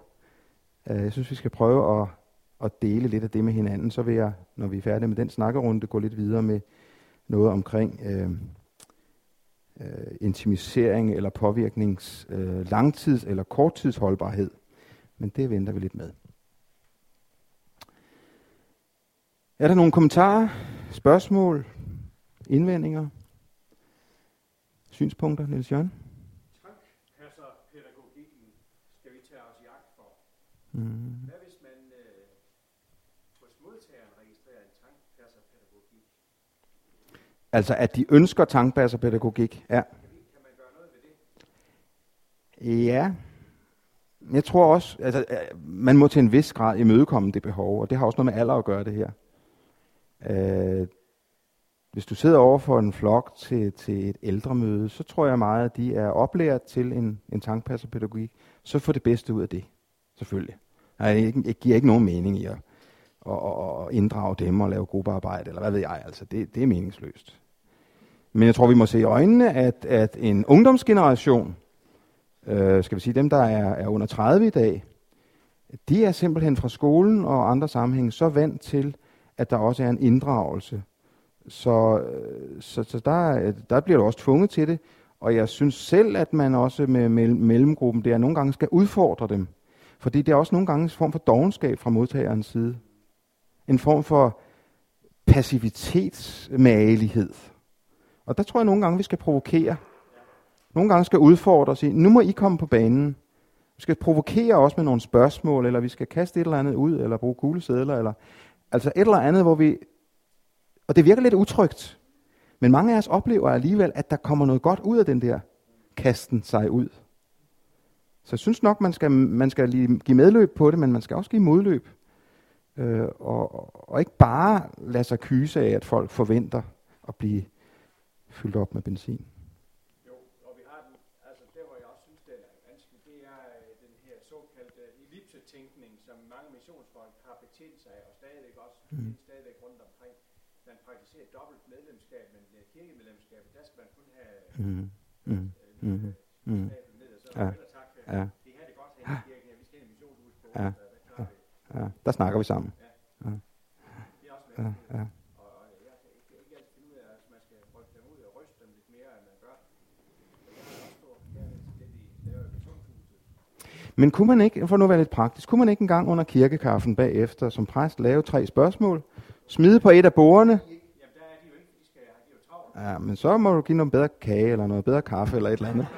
Øh, jeg synes, vi skal prøve at, at dele lidt af det med hinanden. Så vil jeg, når vi er færdige med den snakkerunde, gå lidt videre med noget omkring øh, øh, intimisering eller påvirknings øh, langtids- eller korttidsholdbarhed. Men det venter vi lidt med. Er der nogle kommentarer, spørgsmål, indvendinger, synspunkter, Niels Jørgen? pædagogikken skal vi tage os i agt for. Mm. Hvad hvis man øh, hos modtageren registrerer en tankpasserpædagogik? Altså, at de ønsker tankpasserpædagogik, ja. Kan, man gøre noget ved det? Ja, jeg tror også, altså, øh, man må til en vis grad imødekomme det behov, og det har også noget med alder at gøre det her. Øh, hvis du sidder over for en flok til, til et ældremøde, så tror jeg meget, at de er oplært til en, en tankpasserpædagogik. Så får det bedste ud af det, selvfølgelig. Jeg, jeg giver ikke nogen mening i at, at, at inddrage dem og lave gruppearbejde, eller hvad ved jeg, altså det, det er meningsløst. Men jeg tror, vi må se i øjnene, at, at en ungdomsgeneration, øh, skal vi sige dem, der er, er under 30 i dag, de er simpelthen fra skolen og andre sammenhænge så vant til, at der også er en inddragelse så, øh, så, så der, der bliver du også tvunget til det. Og jeg synes selv, at man også med mellemgruppen der nogle gange skal udfordre dem. Fordi det er også nogle gange en form for dogenskab fra modtagerens side. En form for passivitetsmagelighed. Og der tror jeg nogle gange, vi skal provokere. Nogle gange skal udfordre og sige, nu må I komme på banen. Vi skal provokere også med nogle spørgsmål, eller vi skal kaste et eller andet ud, eller bruge kuglesedler, eller altså et eller andet, hvor vi og det virker lidt utrygt. Men mange af os oplever alligevel, at der kommer noget godt ud af den der kasten sig ud. Så jeg synes nok, man skal, man skal lige give medløb på det, men man skal også give modløb. Øh, og, og ikke bare lade sig kyse af, at folk forventer at blive fyldt op med benzin. Jo, og vi har den, altså der hvor jeg også synes, det er vanskeligt, det er øh, den her såkaldte ellipsetænkning, som mange missionsfolk har betjent sig og stadigvæk også mm man praktiserer dobbelt medlemskab, men det kirkemedlemskab, der skal man kun have mm. Mm. Mm. Mm. ned, og så ja. tak, ja. det her det godt her i kirken, vi skal have missionshus på, ja. der, der snakker vi sammen. Ja. ja. Det ja. Ja. Og, og jeg kan ikke, ikke altid finde ud af, at man skal rykke dem ud og ryste dem lidt mere, end man gør. Men kunne man ikke, for nu at være lidt praktisk, kunne man ikke engang under kirkekaffen bagefter som præst lave tre spørgsmål, Smide på et af bordene. Ja, men så må du give noget bedre kage, eller noget bedre kaffe, eller et eller andet.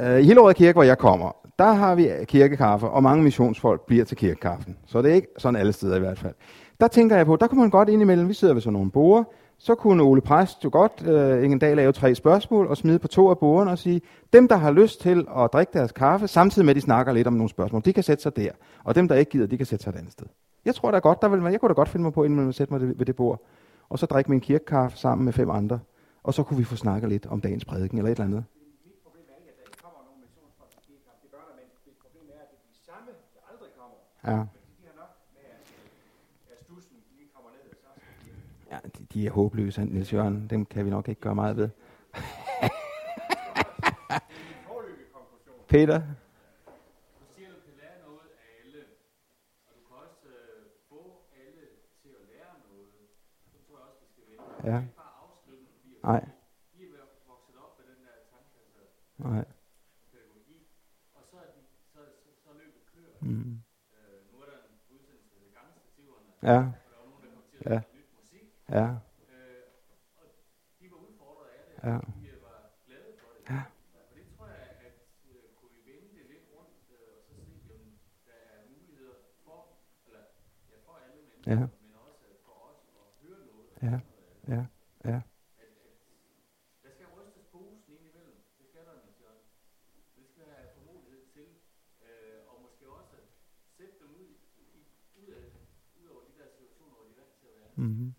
Øh, I Hillerød Kirke, hvor jeg kommer, der har vi kirkekaffe, og mange missionsfolk bliver til kirkekaffen. Så det er ikke sådan alle steder i hvert fald. Der tænker jeg på, der kunne man godt indimellem, vi sidder ved sådan nogle borde, så kunne Ole Præst jo godt øh, en dag lave tre spørgsmål og smide på to af bordene og sige, dem der har lyst til at drikke deres kaffe, samtidig med at de snakker lidt om nogle spørgsmål, de kan sætte sig der. Og dem der ikke gider, de kan sætte sig et andet sted. Jeg tror da godt, der vil, jeg kunne da godt finde mig på, inden man sætte mig ved det bord. Og så drikke min kirkekaffe sammen med fem andre. Og så kunne vi få snakket lidt om dagens prædiken eller et eller andet. Ja. Ja, de, er håbløse, Niels Jørgen. Dem kan vi nok ikke gøre meget ved. Peter? Ja. Nej. De er vokset op med den der tanke, Nej. og så er de, så, så, så løbet kører. Mm. Øh, nu er der en udsendelse af gangstativerne. Ja. Og der var nogen, der kom til at ja. Ja. Øh, og de var udfordret af det, ja. de var glade for det. Ja. Og det tror jeg, at uh, kunne vi vende det lidt rundt, uh, og så se, om der er muligheder for, eller ja, for alle mennesker, ja. men også for os at høre noget. Ja, ja, ja. der skal rystes posen ind imellem. Det skal der, Niels Det skal have formodighed til, øh, og måske også sætte dem ud, i, ud, af, ud over de der situationer, hvor de er vant til at være. Mm-hmm.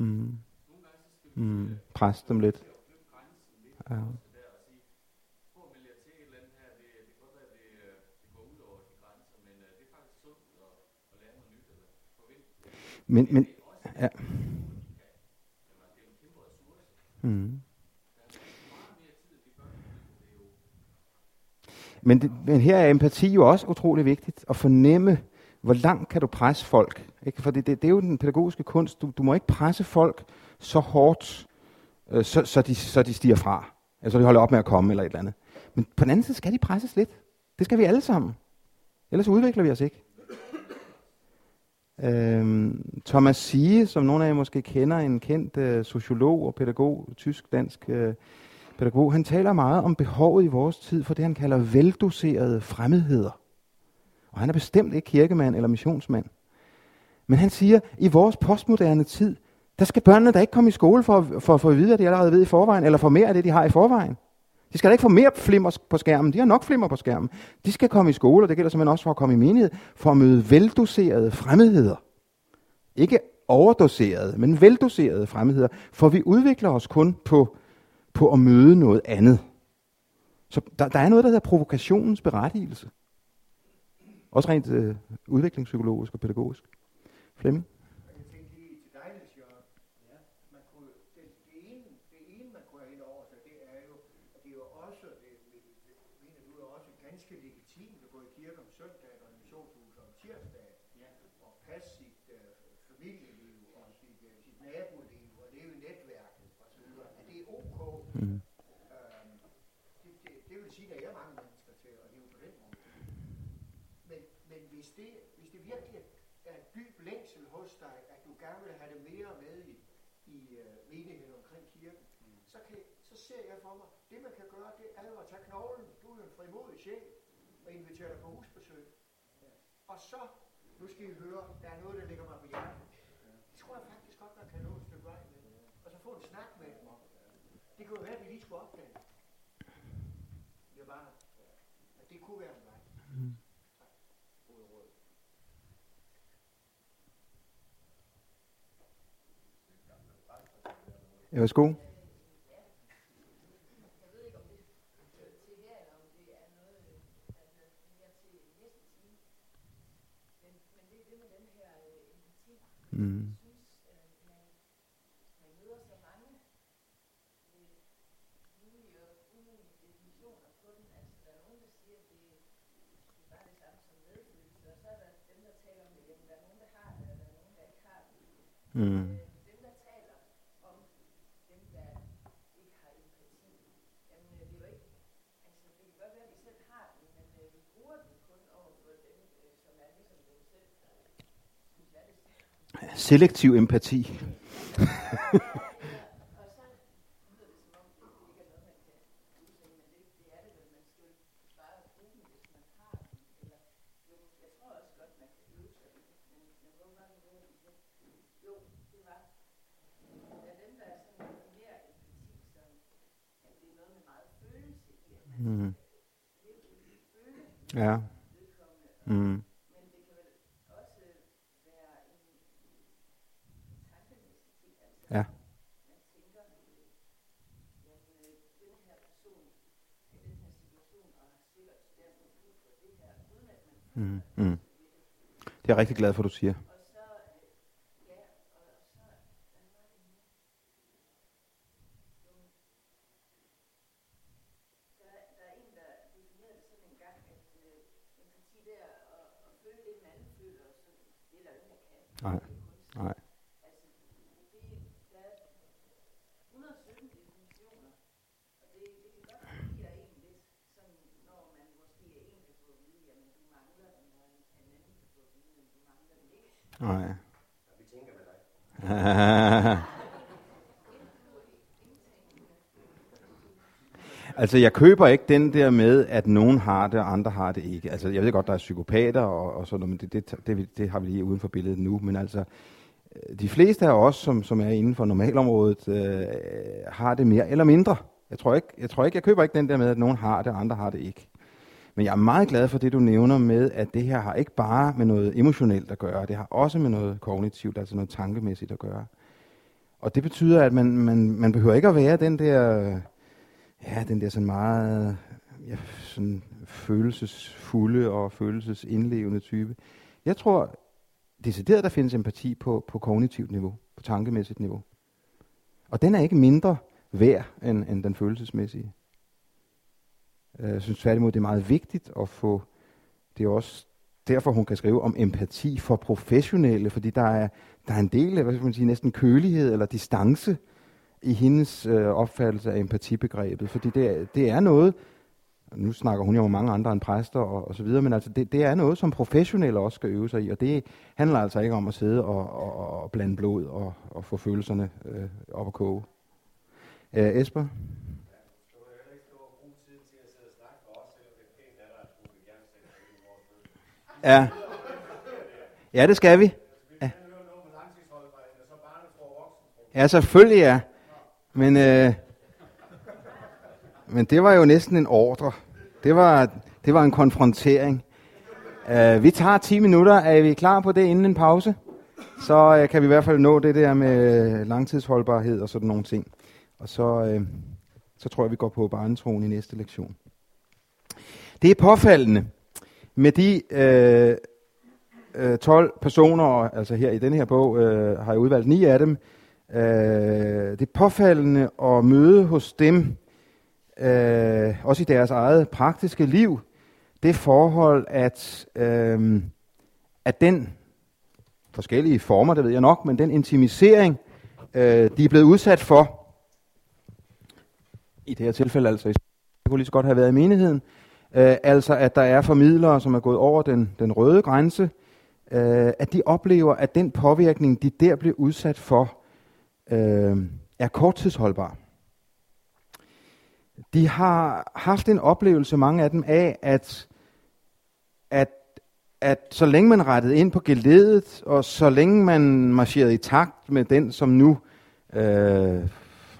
Mm. Mm. Pres dem lidt. Ja. Men, men, Ja. Mm. Men, det, men her er empati jo også utrolig vigtigt. At fornemme, hvor langt kan du presse folk. Ikke? For det, det, det er jo den pædagogiske kunst. Du, du må ikke presse folk så hårdt, øh, så, så, de, så de stiger fra. Altså de holder op med at komme eller et eller andet. Men på den anden side skal de presses lidt. Det skal vi alle sammen. Ellers udvikler vi os ikke. Øhm, Thomas Sige, som nogle af jer måske kender, en kendt øh, sociolog og pædagog, tysk-dansk øh, pædagog, han taler meget om behovet i vores tid for det, han kalder veldoserede fremmedheder. Og han er bestemt ikke kirkemand eller missionsmand. Men han siger, i vores postmoderne tid, der skal børnene da ikke komme i skole for, for at få at vide, at de allerede ved i forvejen, eller få mere af det, de har i forvejen. De skal da ikke få mere flimmer på skærmen. De har nok flimmer på skærmen. De skal komme i skole, og det gælder simpelthen også for at komme i menighed, for at møde veldoserede fremmedheder. Ikke overdoserede, men veldoserede fremmedheder. For vi udvikler os kun på, på at møde noget andet. Så der, der er noget, der hedder provokationens berettigelse. Også rent øh, udviklingspsykologisk og pædagogisk. Flemming? og inviterer dig på husbesøg. Og så, nu skal I høre, der er noget, der ligger mig på hjertet. Det tror jeg faktisk godt, man kan nå et stykke vej med. Og så få en snak med dem om. Det kunne jo være, at vi lige skulle opdage. Det er bare, at det kunne være en vej. Mm. Ja, værsgo. Mm. Mm. Selektiv empati. Mm. Ja. Mm. Ja. Mm. Mm. Det er jeg rigtig glad for, at du siger. Nej. Nej. Nej altså, jeg køber ikke den der med, at nogen har det, og andre har det ikke. Altså, jeg ved godt, der er psykopater og, og sådan noget, men det, det, det, det har vi lige uden for billedet nu. Men altså, øh, de fleste af os, som, som er inden for normalområdet, øh, har det mere eller mindre. Jeg tror, ikke, jeg tror ikke, jeg køber ikke den der med, at nogen har det, og andre har det ikke. Men jeg er meget glad for det, du nævner med, at det her har ikke bare med noget emotionelt at gøre, det har også med noget kognitivt, altså noget tankemæssigt at gøre. Og det betyder, at man, man, man behøver ikke at være den der, ja, den der sådan meget ja, sådan følelsesfulde og følelsesindlevende type. Jeg tror, decideret, der findes empati på, på kognitivt niveau, på tankemæssigt niveau. Og den er ikke mindre værd end, end den følelsesmæssige. Øh, jeg synes tværtimod, det er meget vigtigt at få, det er også derfor, hun kan skrive om empati for professionelle, fordi der er, der er en del, hvad skal man sige, næsten kølighed eller distance i hendes øh, opfattelse af empatibegrebet, fordi det er, det er noget, nu snakker hun jo om mange andre end præster og, og så videre, men altså det, det er noget, som professionelle også skal øve sig i, og det handler altså ikke om at sidde og, og, og blande blod og, og få følelserne øh, op at koge. Øh, Esper? Ja. Ja, det skal vi. Ja, ja selvfølgelig ja. Men, øh, men det var jo næsten en ordre. Det var, det var en konfrontering. Uh, vi tager 10 minutter. Er vi klar på det inden en pause? Så øh, kan vi i hvert fald nå det der med øh, langtidsholdbarhed og sådan nogle ting. Og så, øh, så tror jeg, vi går på barnetroen i næste lektion. Det er påfaldende med de øh, øh uh, 12 personer, altså her i den her bog øh, har jeg udvalgt 9 af dem, Øh, det er påfaldende at møde hos dem, øh, også i deres eget praktiske liv, det forhold, at, øh, at den forskellige former, det ved jeg nok, men den intimisering, øh, de er blevet udsat for, i det her tilfælde altså, det kunne lige så godt have været i menigheden, øh, altså at der er formidlere, som er gået over den, den røde grænse, øh, at de oplever, at den påvirkning, de der bliver udsat for, øh, er korttidsholdbar. De har haft en oplevelse, mange af dem, af, at, at, at så længe man rettede ind på geledet, og så længe man marcherede i takt med den, som nu øh,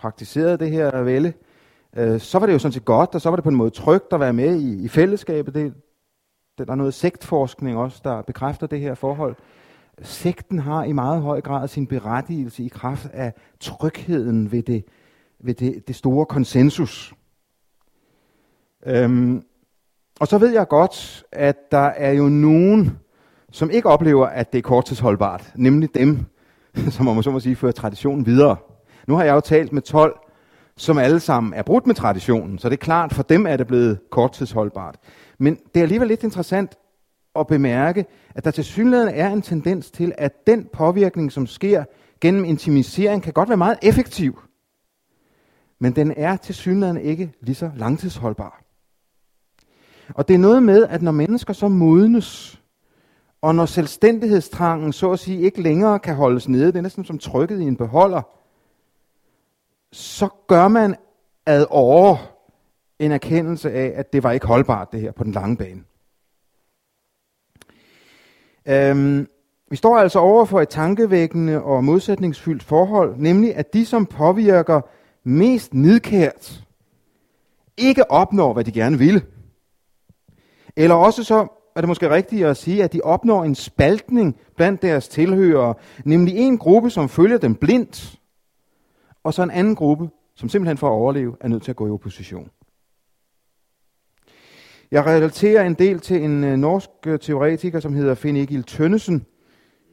praktiserede det her vælge, øh, så var det jo sådan set godt, og så var det på en måde trygt at være med i, i fællesskabet. Det, det, der er noget sektforskning også, der bekræfter det her forhold sekten har i meget høj grad sin berettigelse i kraft af trygheden ved det, ved det, det store konsensus. Øhm, og så ved jeg godt, at der er jo nogen, som ikke oplever, at det er korttidsholdbart, nemlig dem, som man så må sige, fører traditionen videre. Nu har jeg jo talt med 12, som alle sammen er brudt med traditionen, så det er klart, for dem er det blevet korttidsholdbart. Men det er alligevel lidt interessant, at bemærke, at der til synligheden er en tendens til, at den påvirkning, som sker gennem intimisering, kan godt være meget effektiv. Men den er til synligheden ikke lige så langtidsholdbar. Og det er noget med, at når mennesker så modnes, og når selvstændighedstrangen så at sige ikke længere kan holdes nede, det er næsten som trykket i en beholder, så gør man ad over en erkendelse af, at det var ikke holdbart det her på den lange bane. Øhm, vi står altså over for et tankevækkende og modsætningsfyldt forhold, nemlig at de, som påvirker mest nidkært, ikke opnår, hvad de gerne ville. Eller også så er det måske rigtigt at sige, at de opnår en spaltning blandt deres tilhørere, nemlig en gruppe, som følger dem blindt, og så en anden gruppe, som simpelthen for at overleve er nødt til at gå i opposition. Jeg relaterer en del til en øh, norsk øh, teoretiker, som hedder Finn Egil Tønnesen,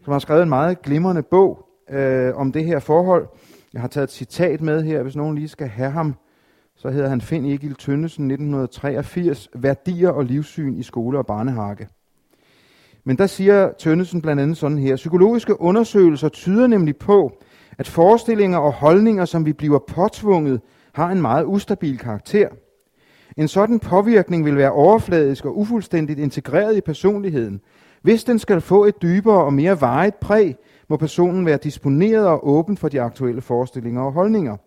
som har skrevet en meget glimrende bog øh, om det her forhold. Jeg har taget et citat med her, hvis nogen lige skal have ham. Så hedder han Finn Egil Tønnesen 1983, Værdier og livssyn i skole og barnehage. Men der siger Tønnesen blandt andet sådan her, psykologiske undersøgelser tyder nemlig på, at forestillinger og holdninger, som vi bliver påtvunget, har en meget ustabil karakter – en sådan påvirkning vil være overfladisk og ufuldstændigt integreret i personligheden. Hvis den skal få et dybere og mere varigt præg, må personen være disponeret og åben for de aktuelle forestillinger og holdninger.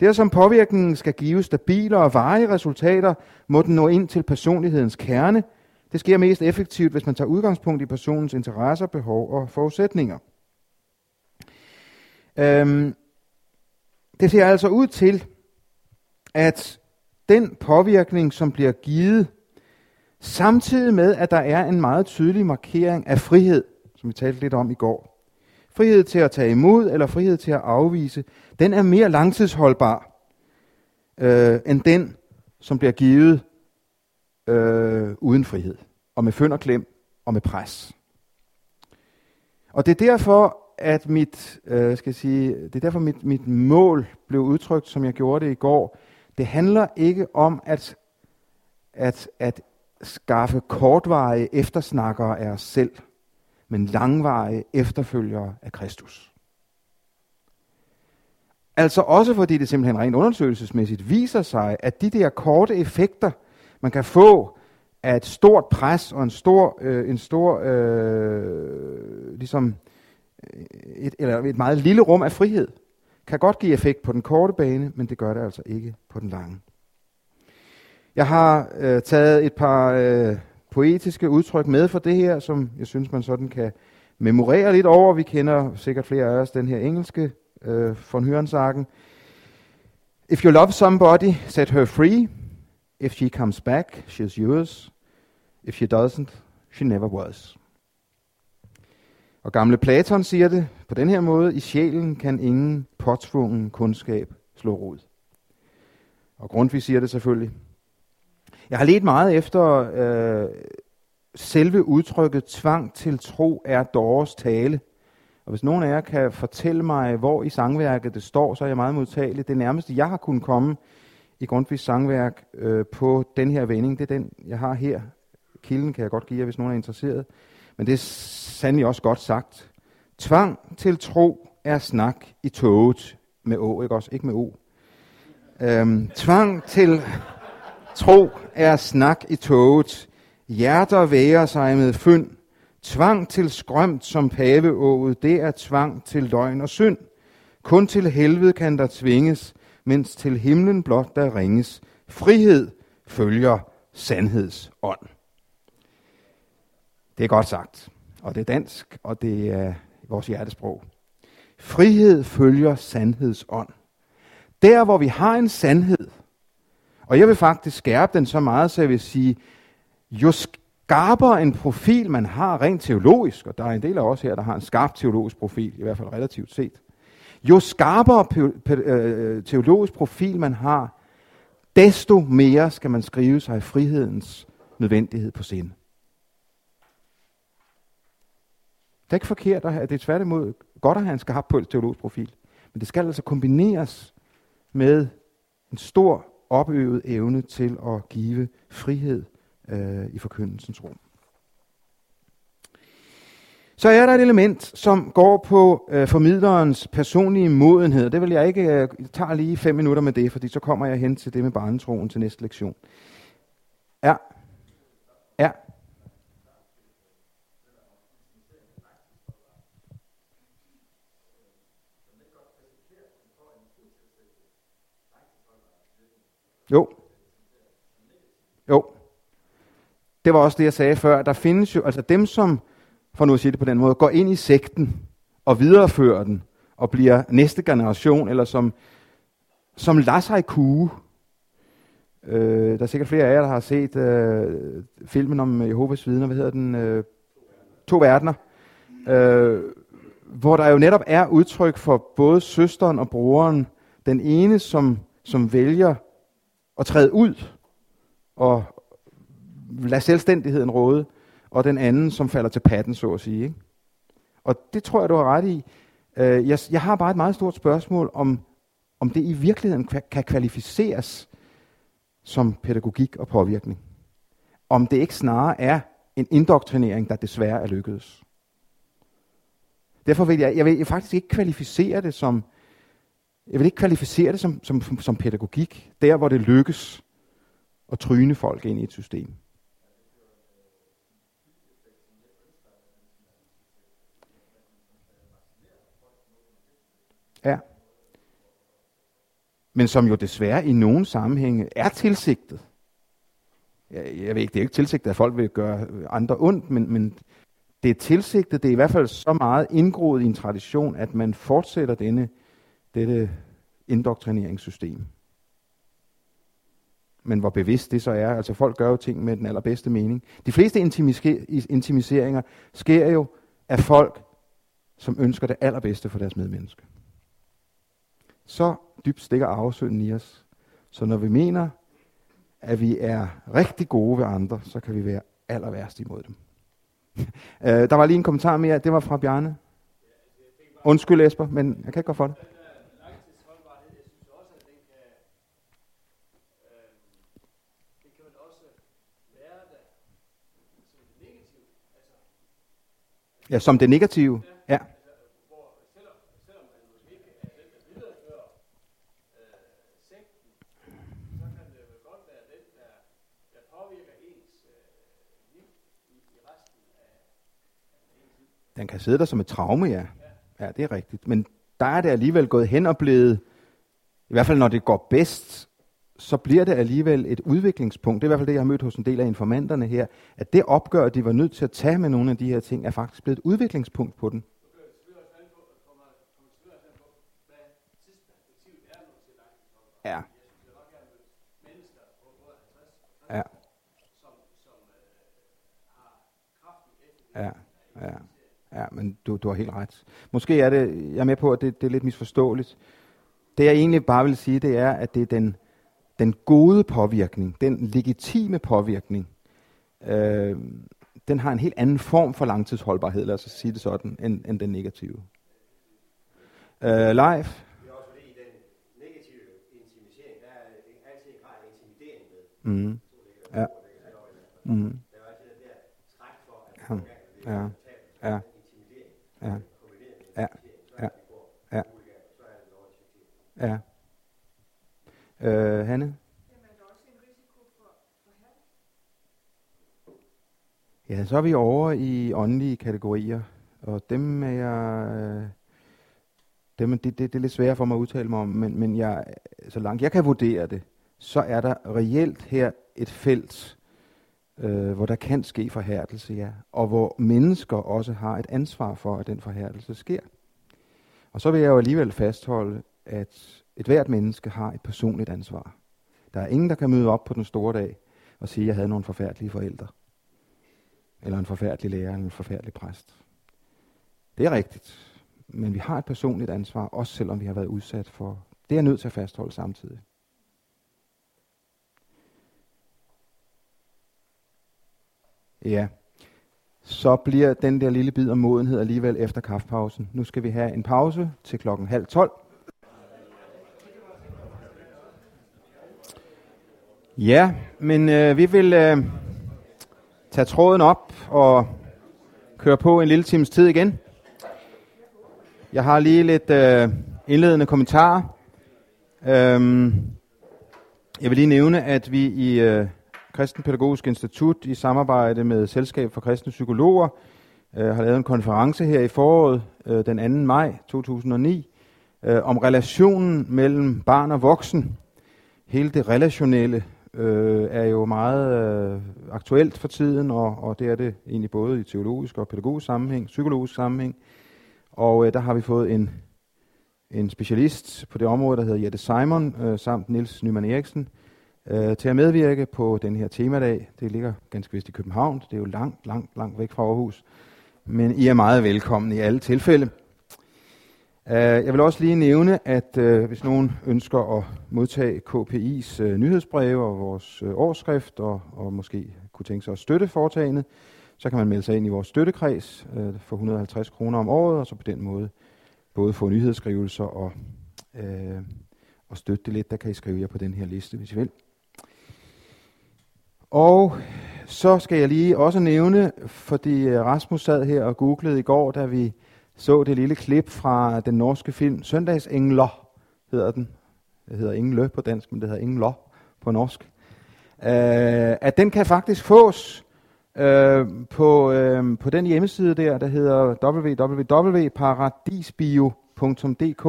Der som påvirkningen skal give stabile og varige resultater, må den nå ind til personlighedens kerne. Det sker mest effektivt, hvis man tager udgangspunkt i personens interesser, behov og forudsætninger. Øhm, det ser altså ud til, at den påvirkning, som bliver givet, samtidig med, at der er en meget tydelig markering af frihed, som vi talte lidt om i går. Frihed til at tage imod, eller frihed til at afvise, den er mere langtidsholdbar, øh, end den, som bliver givet øh, uden frihed, og med fynd og klem, og med pres. Og det er derfor, at mit, øh, skal jeg sige, det er derfor mit, mit mål blev udtrykt, som jeg gjorde det i går. Det handler ikke om at, at, at skaffe kortvarige eftersnakkere af os selv, men langvarige efterfølgere af Kristus. Altså også fordi det simpelthen rent undersøgelsesmæssigt viser sig, at de der korte effekter, man kan få af et stort pres og en stor, øh, en stor øh, ligesom et, eller et meget lille rum af frihed, kan godt give effekt på den korte bane, men det gør det altså ikke på den lange. Jeg har øh, taget et par øh, poetiske udtryk med for det her, som jeg synes, man sådan kan memorere lidt over. Vi kender sikkert flere af os den her engelske øh, von Hørensagen. If you love somebody, set her free. If she comes back, she's yours. If she doesn't, she never was. Og gamle Platon siger det på den her måde, i sjælen kan ingen påtvungen kundskab slå rod. Og Grundtvig siger det selvfølgelig. Jeg har let meget efter øh, selve udtrykket tvang til tro er dårs tale. Og hvis nogen af jer kan fortælle mig, hvor i sangværket det står, så er jeg meget modtagelig. Det nærmeste, jeg har kunnet komme i Grundtvigs sangværk øh, på den her vending, det er den, jeg har her. Kilden kan jeg godt give jer, hvis nogen er interesseret. Men det er sandelig også godt sagt. Tvang til tro er snak i toget med å, ikke også? Ikke med o. Øhm, tvang til tro er snak i toget. Hjerter væger sig med fynd. Tvang til skrømt som paveået, det er tvang til løgn og synd. Kun til helvede kan der tvinges, mens til himlen blot der ringes. Frihed følger sandhedsånd. Det er godt sagt, og det er dansk, og det er vores hjertesprog. Frihed følger sandhedsånd. Der, hvor vi har en sandhed, og jeg vil faktisk skærpe den så meget, så jeg vil sige, jo skarpere en profil man har rent teologisk, og der er en del af os her, der har en skarp teologisk profil, i hvert fald relativt set, jo skarpere øh, teologisk profil man har, desto mere skal man skrive sig frihedens nødvendighed på sinde. Det er ikke forkert at have, det er tværtimod godt at have en skarp teologisk profil. Men det skal altså kombineres med en stor opøvet evne til at give frihed øh, i forkyndelsens rum. Så er der et element, som går på øh, formidlerens personlige modenhed. Det vil jeg ikke øh, tage lige fem minutter med det, fordi så kommer jeg hen til det med barnetroen til næste lektion. Ja. Ja. Jo. Jo. Det var også det, jeg sagde før. Der findes jo, altså dem, som, for nu at sige det på den måde, går ind i sekten og viderefører den, og bliver næste generation, eller som, som lader sig kue. Øh, der er sikkert flere af jer, der har set øh, filmen om Jehovas vidner, hvad hedder den? Øh, to verdener. Øh, hvor der jo netop er udtryk for både søsteren og broren. Den ene, som, som vælger at træde ud og lade selvstændigheden råde, og den anden, som falder til patten, så at sige. Ikke? Og det tror jeg, du har ret i. Øh, jeg, jeg har bare et meget stort spørgsmål, om, om det i virkeligheden kan kvalificeres som pædagogik og påvirkning. Om det ikke snarere er en indoktrinering, der desværre er lykkedes. Derfor vil jeg, jeg vil faktisk ikke kvalificere det som, jeg vil ikke kvalificere det som, som, som pædagogik, der hvor det lykkes at tryne folk ind i et system. Ja. Men som jo desværre i nogle sammenhænge er tilsigtet. Jeg, jeg ved ikke, det er ikke tilsigtet, at folk vil gøre andre ondt, men, men det er tilsigtet, det er i hvert fald så meget indgroet i en tradition, at man fortsætter denne dette indoktrineringssystem. Men hvor bevidst det så er, altså folk gør jo ting med den allerbedste mening. De fleste intimiseringer sker jo af folk, som ønsker det allerbedste for deres medmenneske. Så dybt stikker arvesynden i os. Så når vi mener, at vi er rigtig gode ved andre, så kan vi være aller værst imod dem. Øh, der var lige en kommentar mere, det var fra Bjarne. Undskyld Esper, men jeg kan ikke gå for det. langtidsholdbarhed, jeg synes også, at den kan, øh, det kan man også lære det som det negative. Altså, Ja, som det negative. Ja, hvor selvom, selvom man måske ikke er den, der viderefører øh, sekten, så kan det jo godt være den, der, der påvirker ens øh, liv i, i Ja, som det negative. Ja. den kan sidde der som et traume, ja. Ja, det er rigtigt. Men der er det alligevel gået hen og blevet, i hvert fald når det går bedst, så bliver det alligevel et udviklingspunkt. Det er i hvert fald det, jeg har mødt hos en del af informanterne her, at det opgør, de var nødt til at tage med nogle af de her ting, er faktisk blevet et udviklingspunkt på den. Ja. Ja. Ja, ja, ja, men du, du har helt ret. Måske er det, jeg er med på, at det, det er lidt misforståeligt. Det jeg egentlig bare vil sige, det er, at det er den, den gode påvirkning, den legitime påvirkning, øh, den har en helt anden form for langtidsholdbarhed, lad os sige det sådan, end, end den negative. Øh, live? Det også fordi, i den negative intimisering, der ikke altid en grad af intimidering med. Mm. Ja. Mm. Der jo altid den der træk for, at Ja. Ja. ja. Ja. intimidering, Ja. Ja. Øh, Hanne? Ja, så er vi over i åndelige kategorier, og dem er jeg... øh, Dem, det, det, det er lidt svært for mig at udtale mig om, men, men jeg, så langt jeg kan vurdere det, så er der reelt her et felt, øh, hvor der kan ske forhærdelse, ja, og hvor mennesker også har et ansvar for, at den forhærdelse sker. Og så vil jeg jo alligevel fastholde, at et hvert menneske har et personligt ansvar. Der er ingen, der kan møde op på den store dag og sige, at jeg havde nogle forfærdelige forældre. Eller en forfærdelig lærer, eller en forfærdelig præst. Det er rigtigt. Men vi har et personligt ansvar, også selvom vi har været udsat for. Det er nødt til at fastholde samtidig. Ja, så bliver den der lille bid om modenhed alligevel efter kaffepausen. Nu skal vi have en pause til klokken halv tolv. Ja, men øh, vi vil øh, tage tråden op og køre på en lille times tid igen. Jeg har lige lidt øh, indledende kommentarer. Øhm, jeg vil lige nævne, at vi i øh, Kristen Pædagogisk Institut i samarbejde med Selskab for Kristne Psykologer øh, har lavet en konference her i foråret øh, den 2. maj 2009 øh, om relationen mellem barn og voksen. Hele det relationelle øh, er jo meget øh, aktuelt for tiden, og, og det er det egentlig både i teologisk og pædagogisk sammenhæng, psykologisk sammenhæng. Og øh, der har vi fået en, en specialist på det område, der hedder Jette Simon, øh, samt Nils Nyman Eriksen, øh, til at medvirke på den her temadag. Det ligger ganske vist i København. Det er jo langt, langt, langt væk fra Aarhus. Men I er meget velkomne i alle tilfælde. Øh, jeg vil også lige nævne, at øh, hvis nogen ønsker at modtage KPI's øh, nyhedsbreve og vores årsskrift, og, og måske kunne tænke sig at støtte foretagendet, så kan man melde sig ind i vores støttekreds for 150 kroner om året, og så på den måde både få nyhedsskrivelser og, øh, og støtte det lidt. Der kan I skrive jer på den her liste, hvis I vil. Og så skal jeg lige også nævne, fordi Rasmus sad her og googlede i går, da vi så det lille klip fra den norske film Søndagsengler, hedder den. Det hedder Engle på dansk, men det hedder Engler på norsk. Øh, at den kan faktisk fås øh, på, øh, på den hjemmeside der, der hedder www.paradisbio.dk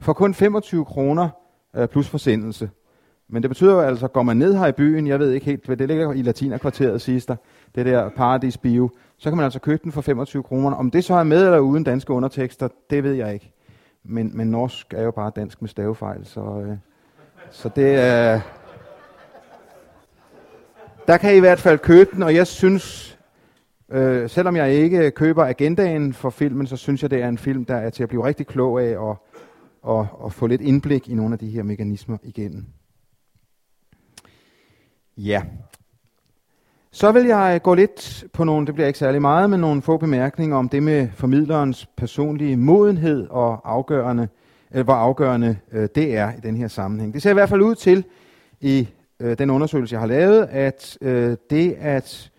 for kun 25 kroner øh, plus forsendelse. Men det betyder jo altså, går man ned her i byen, jeg ved ikke helt, hvad det ligger i Latinakvarteret siges der, det der Paradis Bio, så kan man altså købe den for 25 kroner. Om det så er med eller uden danske undertekster, det ved jeg ikke. Men, men norsk er jo bare dansk med stavefejl, så, øh, så det er... Øh, der kan I i hvert fald købe den, og jeg synes, øh, selvom jeg ikke køber agendaen for filmen, så synes jeg, det er en film, der er til at blive rigtig klog af og, og, og få lidt indblik i nogle af de her mekanismer igennem. Ja. Så vil jeg gå lidt på nogle, det bliver ikke særlig meget, men nogle få bemærkninger om det med formidlerens personlige modenhed og afgørende, eller hvor afgørende øh, det er i den her sammenhæng. Det ser i hvert fald ud til i øh, den undersøgelse, jeg har lavet, at øh, det at,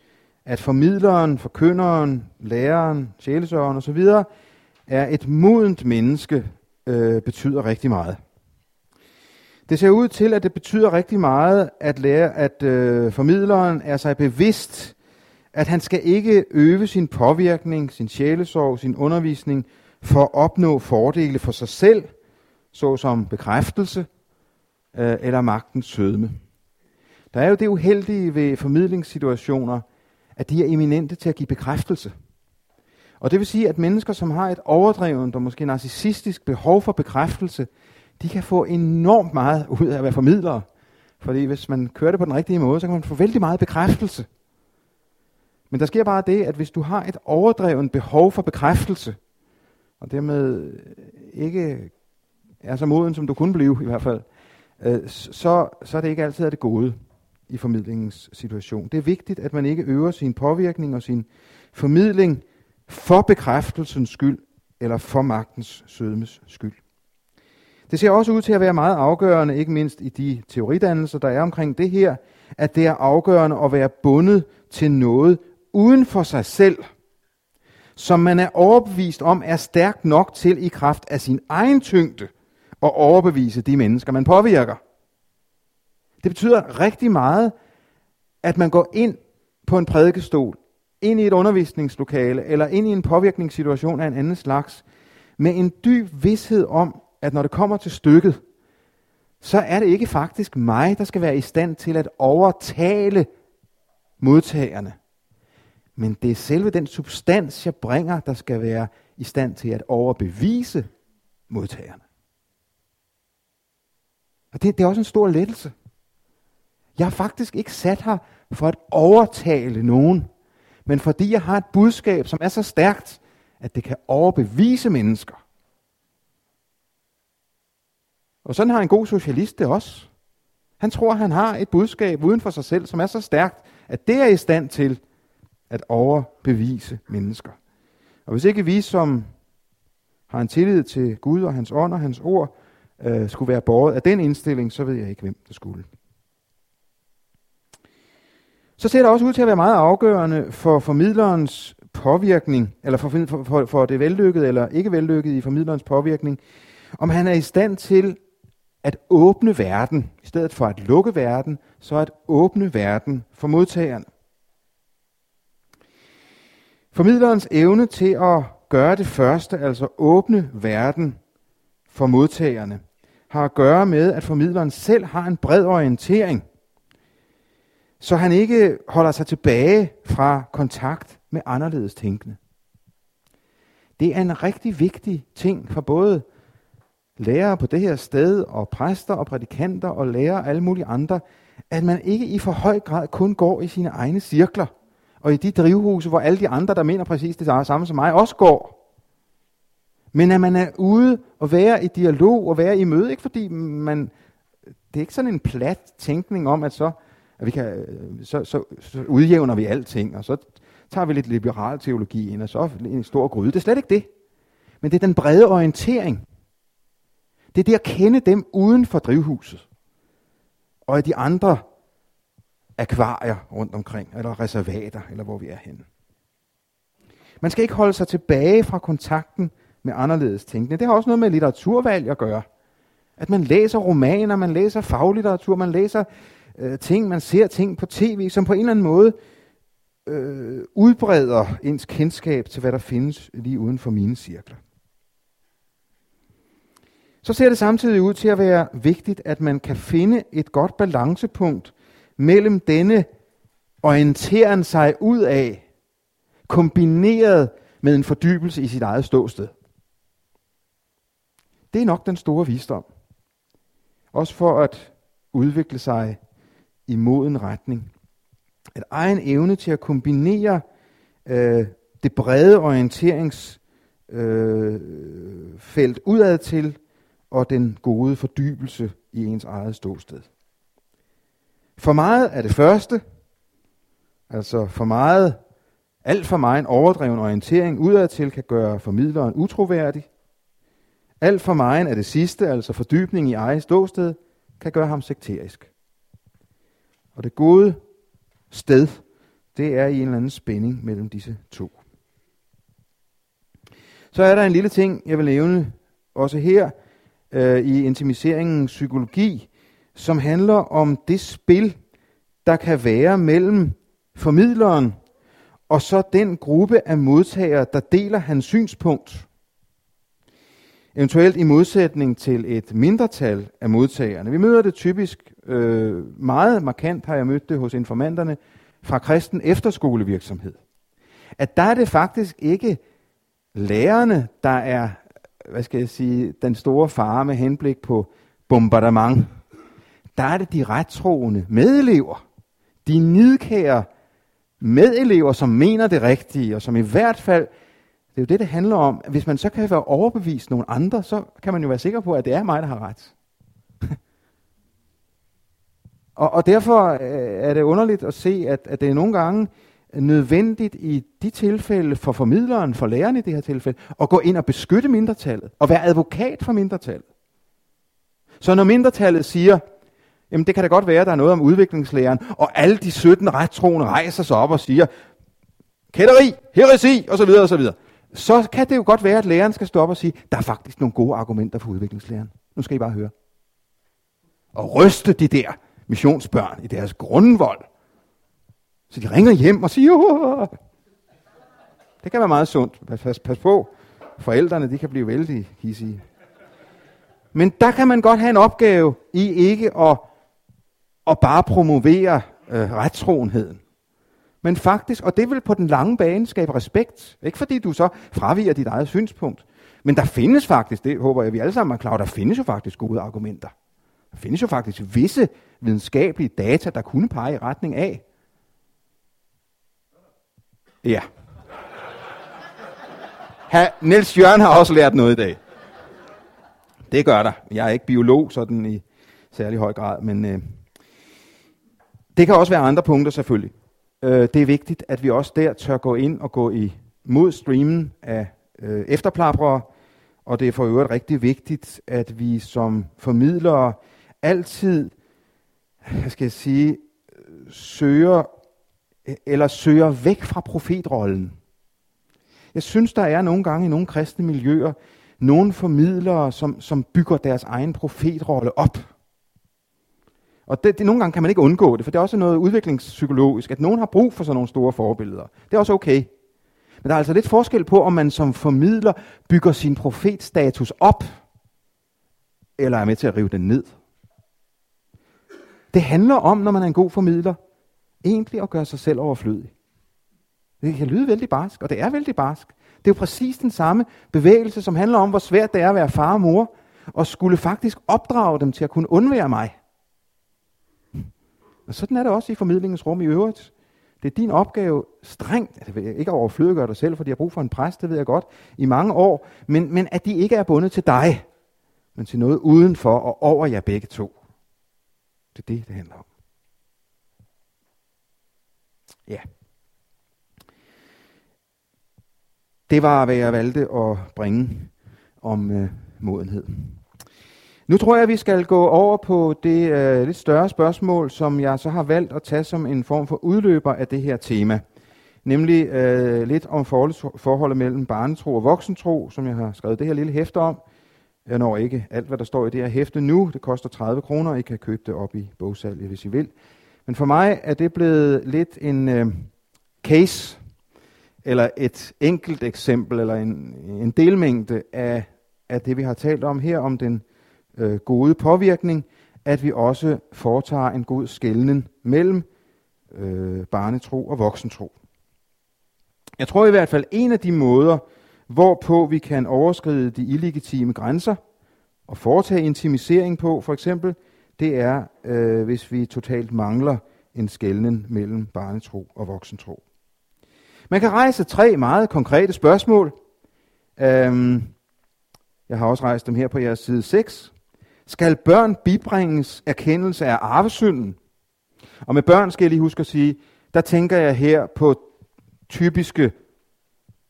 at formidleren, forkynderen, læreren, sjælesørgeren osv. er et modent menneske, øh, betyder rigtig meget. Det ser ud til, at det betyder rigtig meget, at, lære, at øh, formidleren er sig bevidst, at han skal ikke øve sin påvirkning, sin sjælesorg, sin undervisning for at opnå fordele for sig selv, såsom bekræftelse øh, eller magtens sødme. Der er jo det uheldige ved formidlingssituationer, at de er eminente til at give bekræftelse. Og det vil sige, at mennesker, som har et overdrevet og måske narcissistisk behov for bekræftelse, de kan få enormt meget ud af at være formidlere. Fordi hvis man kører det på den rigtige måde, så kan man få vældig meget bekræftelse. Men der sker bare det, at hvis du har et overdrevet behov for bekræftelse, og dermed ikke er så moden, som du kunne blive i hvert fald, øh, så, så er det ikke altid af det gode i formidlingens situation. Det er vigtigt, at man ikke øver sin påvirkning og sin formidling for bekræftelsens skyld, eller for magtens sødmes skyld. Det ser også ud til at være meget afgørende, ikke mindst i de teoridannelser, der er omkring det her, at det er afgørende at være bundet til noget uden for sig selv, som man er overbevist om er stærk nok til i kraft af sin egen tyngde at overbevise de mennesker, man påvirker. Det betyder rigtig meget, at man går ind på en prædikestol, ind i et undervisningslokale, eller ind i en påvirkningssituation af en anden slags, med en dyb vidshed om, at når det kommer til stykket, så er det ikke faktisk mig, der skal være i stand til at overtale modtagerne. Men det er selve den substans, jeg bringer, der skal være i stand til at overbevise modtagerne. Og det, det er også en stor lettelse. Jeg har faktisk ikke sat her for at overtale nogen, men fordi jeg har et budskab, som er så stærkt, at det kan overbevise mennesker. Og sådan har en god socialist det også. Han tror, han har et budskab uden for sig selv, som er så stærkt, at det er i stand til at overbevise mennesker. Og hvis ikke vi, som har en tillid til Gud og hans ånd og hans ord, øh, skulle være båret af den indstilling, så ved jeg ikke, hvem der skulle. Så ser det også ud til at være meget afgørende for formidlerens påvirkning, eller for, for, for, for det vellykkede eller ikke vellykkede i formidlerens påvirkning, om han er i stand til at åbne verden, i stedet for at lukke verden, så at åbne verden for modtageren. Formidlerens evne til at gøre det første, altså åbne verden for modtagerne, har at gøre med, at formidleren selv har en bred orientering, så han ikke holder sig tilbage fra kontakt med anderledes tænkende. Det er en rigtig vigtig ting for både lærere på det her sted, og præster og prædikanter og lærere og alle mulige andre, at man ikke i for høj grad kun går i sine egne cirkler, og i de drivhuse, hvor alle de andre, der mener præcis det samme som mig, også går. Men at man er ude og være i dialog og være i møde, ikke fordi man, det er ikke sådan en plat tænkning om, at så, at vi kan, så, så, så udjævner vi alting, og så tager vi lidt liberal teologi ind, og så en stor gryde. Det er slet ikke det. Men det er den brede orientering. Det er det at kende dem uden for drivhuset. Og de andre akvarier rundt omkring, eller reservater, eller hvor vi er henne. Man skal ikke holde sig tilbage fra kontakten med anderledes tænkende. Det har også noget med litteraturvalg at gøre. At man læser romaner, man læser faglitteratur, man læser øh, ting, man ser ting på tv, som på en eller anden måde øh, udbreder ens kendskab til, hvad der findes lige uden for mine cirkler. Så ser det samtidig ud til at være vigtigt, at man kan finde et godt balancepunkt mellem denne orienteren sig ud af, kombineret med en fordybelse i sit eget ståsted. Det er nok den store visdom. Også for at udvikle sig i moden retning. At egen evne til at kombinere øh, det brede orienteringsfelt øh, udad til og den gode fordybelse i ens eget ståsted. For meget af det første, Altså for meget, alt for meget en overdreven orientering udadtil kan gøre formidleren utroværdig. Alt for meget af det sidste, altså fordybning i eget ståsted, kan gøre ham sekterisk. Og det gode sted, det er i en eller anden spænding mellem disse to. Så er der en lille ting, jeg vil nævne også her øh, i intimiseringen psykologi, som handler om det spil, der kan være mellem formidleren og så den gruppe af modtagere, der deler hans synspunkt. Eventuelt i modsætning til et mindretal af modtagerne. Vi møder det typisk øh, meget markant, har jeg mødt det hos informanterne, fra kristen efterskolevirksomhed. At der er det faktisk ikke lærerne, der er, hvad skal jeg sige, den store fare med henblik på bombardement. Der er det de rettroende medelever, de nidkære medelever, som mener det rigtige, og som i hvert fald, det er jo det, det handler om. Hvis man så kan være overbevist nogle andre, så kan man jo være sikker på, at det er mig, der har ret. og, og derfor øh, er det underligt at se, at, at det er nogle gange nødvendigt i de tilfælde for formidleren, for læreren i det her tilfælde, at gå ind og beskytte mindretallet, og være advokat for mindretallet. Så når mindretallet siger, jamen det kan da godt være, at der er noget om udviklingslæren, og alle de 17 rettroende rejser sig op og siger, kætteri, heresi, osv., osv., så kan det jo godt være, at læreren skal stoppe og sige, der er faktisk nogle gode argumenter for udviklingslæren. Nu skal I bare høre. Og ryste de der missionsbørn i deres grundvold. Så de ringer hjem og siger, Åh! det kan være meget sundt. Pas, pas, pas på. Forældrene, de kan blive vældig hissige. Men der kan man godt have en opgave i ikke at, at bare promovere øh, retstroenheden. Men faktisk, og det vil på den lange bane skabe respekt. Ikke fordi du så fraviger dit eget synspunkt. Men der findes faktisk, det håber jeg, vi alle sammen er klar der findes jo faktisk gode argumenter. Der findes jo faktisk visse videnskabelige data, der kunne pege i retning af. Ja. Ha, Niels Jørgen har også lært noget i dag. Det gør der. Jeg er ikke biolog sådan i særlig høj grad, men øh, det kan også være andre punkter selvfølgelig. Øh, det er vigtigt, at vi også der tør gå ind og gå i mod streamen af øh, efterplaprere, og det er for øvrigt rigtig vigtigt, at vi som formidlere altid, hvad skal jeg sige, øh, søger eller søger væk fra profetrollen. Jeg synes, der er nogle gange i nogle kristne miljøer, nogle formidlere, som, som bygger deres egen profetrolle op. Og det, det, nogle gange kan man ikke undgå det, for det er også noget udviklingspsykologisk, at nogen har brug for sådan nogle store forbilleder. Det er også okay. Men der er altså lidt forskel på, om man som formidler bygger sin profetstatus op, eller er med til at rive den ned. Det handler om, når man er en god formidler, egentlig at gøre sig selv overflødig. Det kan lyde vældig barsk, og det er vældig barsk. Det er jo præcis den samme bevægelse, som handler om, hvor svært det er at være far og mor, og skulle faktisk opdrage dem til at kunne undvære mig. Og sådan er det også i formidlingens rum i øvrigt. Det er din opgave strengt, altså ikke at overflødiggøre dig selv, for de har brug for en præst, det ved jeg godt, i mange år, men, men at de ikke er bundet til dig, men til noget udenfor og over jer begge to. Det er det, det handler om. Ja. Det var, hvad jeg valgte at bringe om øh, modenhed. Nu tror jeg, at vi skal gå over på det øh, lidt større spørgsmål, som jeg så har valgt at tage som en form for udløber af det her tema. Nemlig øh, lidt om forholdet, forholdet mellem barnetro og voksentro, som jeg har skrevet det her lille hæfte om. Jeg når ikke alt, hvad der står i det her hæfte nu. Det koster 30 kroner, og I kan købe det op i bogsalget, hvis I vil. Men for mig er det blevet lidt en øh, case, eller et enkelt eksempel, eller en, en delmængde af, af det, vi har talt om her, om den øh, gode påvirkning, at vi også foretager en god skældning mellem øh, barnetro og voksentro. Jeg tror i hvert fald, en af de måder, hvorpå vi kan overskride de illegitime grænser og foretage intimisering på, for eksempel, det er, øh, hvis vi totalt mangler en skældning mellem barnetro og voksentro. Man kan rejse tre meget konkrete spørgsmål. Øhm, jeg har også rejst dem her på jeres side 6. Skal børn bibringes erkendelse af arvesynden? Og med børn skal jeg lige huske at sige, der tænker jeg her på typiske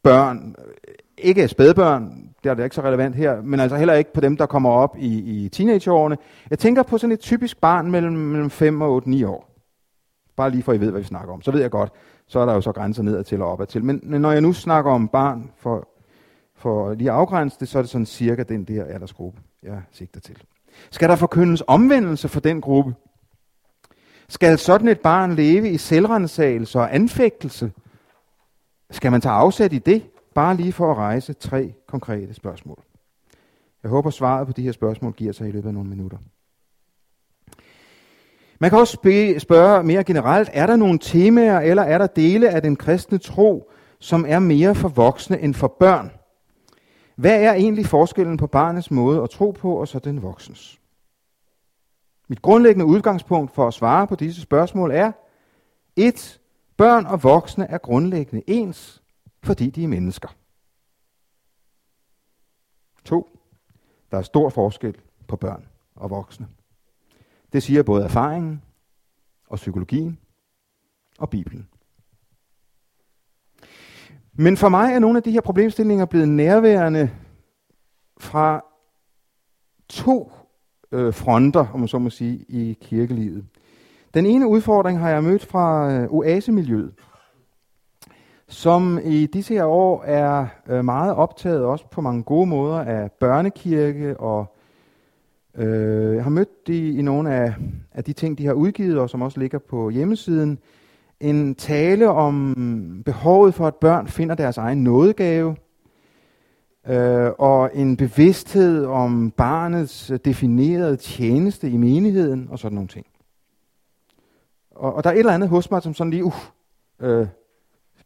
børn, øh, ikke spædbørn, det er det ikke så relevant her, men altså heller ikke på dem, der kommer op i, i teenageårene. Jeg tænker på sådan et typisk barn mellem, mellem 5 og 8, 9 år. Bare lige for at I ved, hvad vi snakker om. Så ved jeg godt, så er der jo så grænser nedad til og opad til. Men når jeg nu snakker om barn, for, for lige at afgrænse det, så er det sådan cirka den der aldersgruppe, jeg sigter til. Skal der forkyndes omvendelse for den gruppe? Skal sådan et barn leve i selvrensagelse og anfægtelse? Skal man tage afsæt i det? Bare lige for at rejse tre konkrete spørgsmål. Jeg håber svaret på de her spørgsmål giver sig i løbet af nogle minutter. Man kan også spørge mere generelt, er der nogle temaer, eller er der dele af den kristne tro, som er mere for voksne end for børn? Hvad er egentlig forskellen på barnets måde at tro på, og så den voksens? Mit grundlæggende udgangspunkt for at svare på disse spørgsmål er, 1. Børn og voksne er grundlæggende ens, fordi de er mennesker. 2. Der er stor forskel på børn og voksne. Det siger både erfaringen og psykologien og Bibelen. Men for mig er nogle af de her problemstillinger blevet nærværende fra to øh, fronter, om man så må sige, i kirkelivet. Den ene udfordring har jeg mødt fra øh, oasemiljøet, som i disse her år er øh, meget optaget også på mange gode måder af børnekirke og Øh, jeg har mødt de i nogle af, af de ting, de har udgivet, og som også ligger på hjemmesiden. En tale om behovet for, at børn finder deres egen nådegave, øh, og en bevidsthed om barnets definerede tjeneste i menigheden, og sådan nogle ting. Og, og der er et eller andet hos mig, som sådan lige, uh, øh,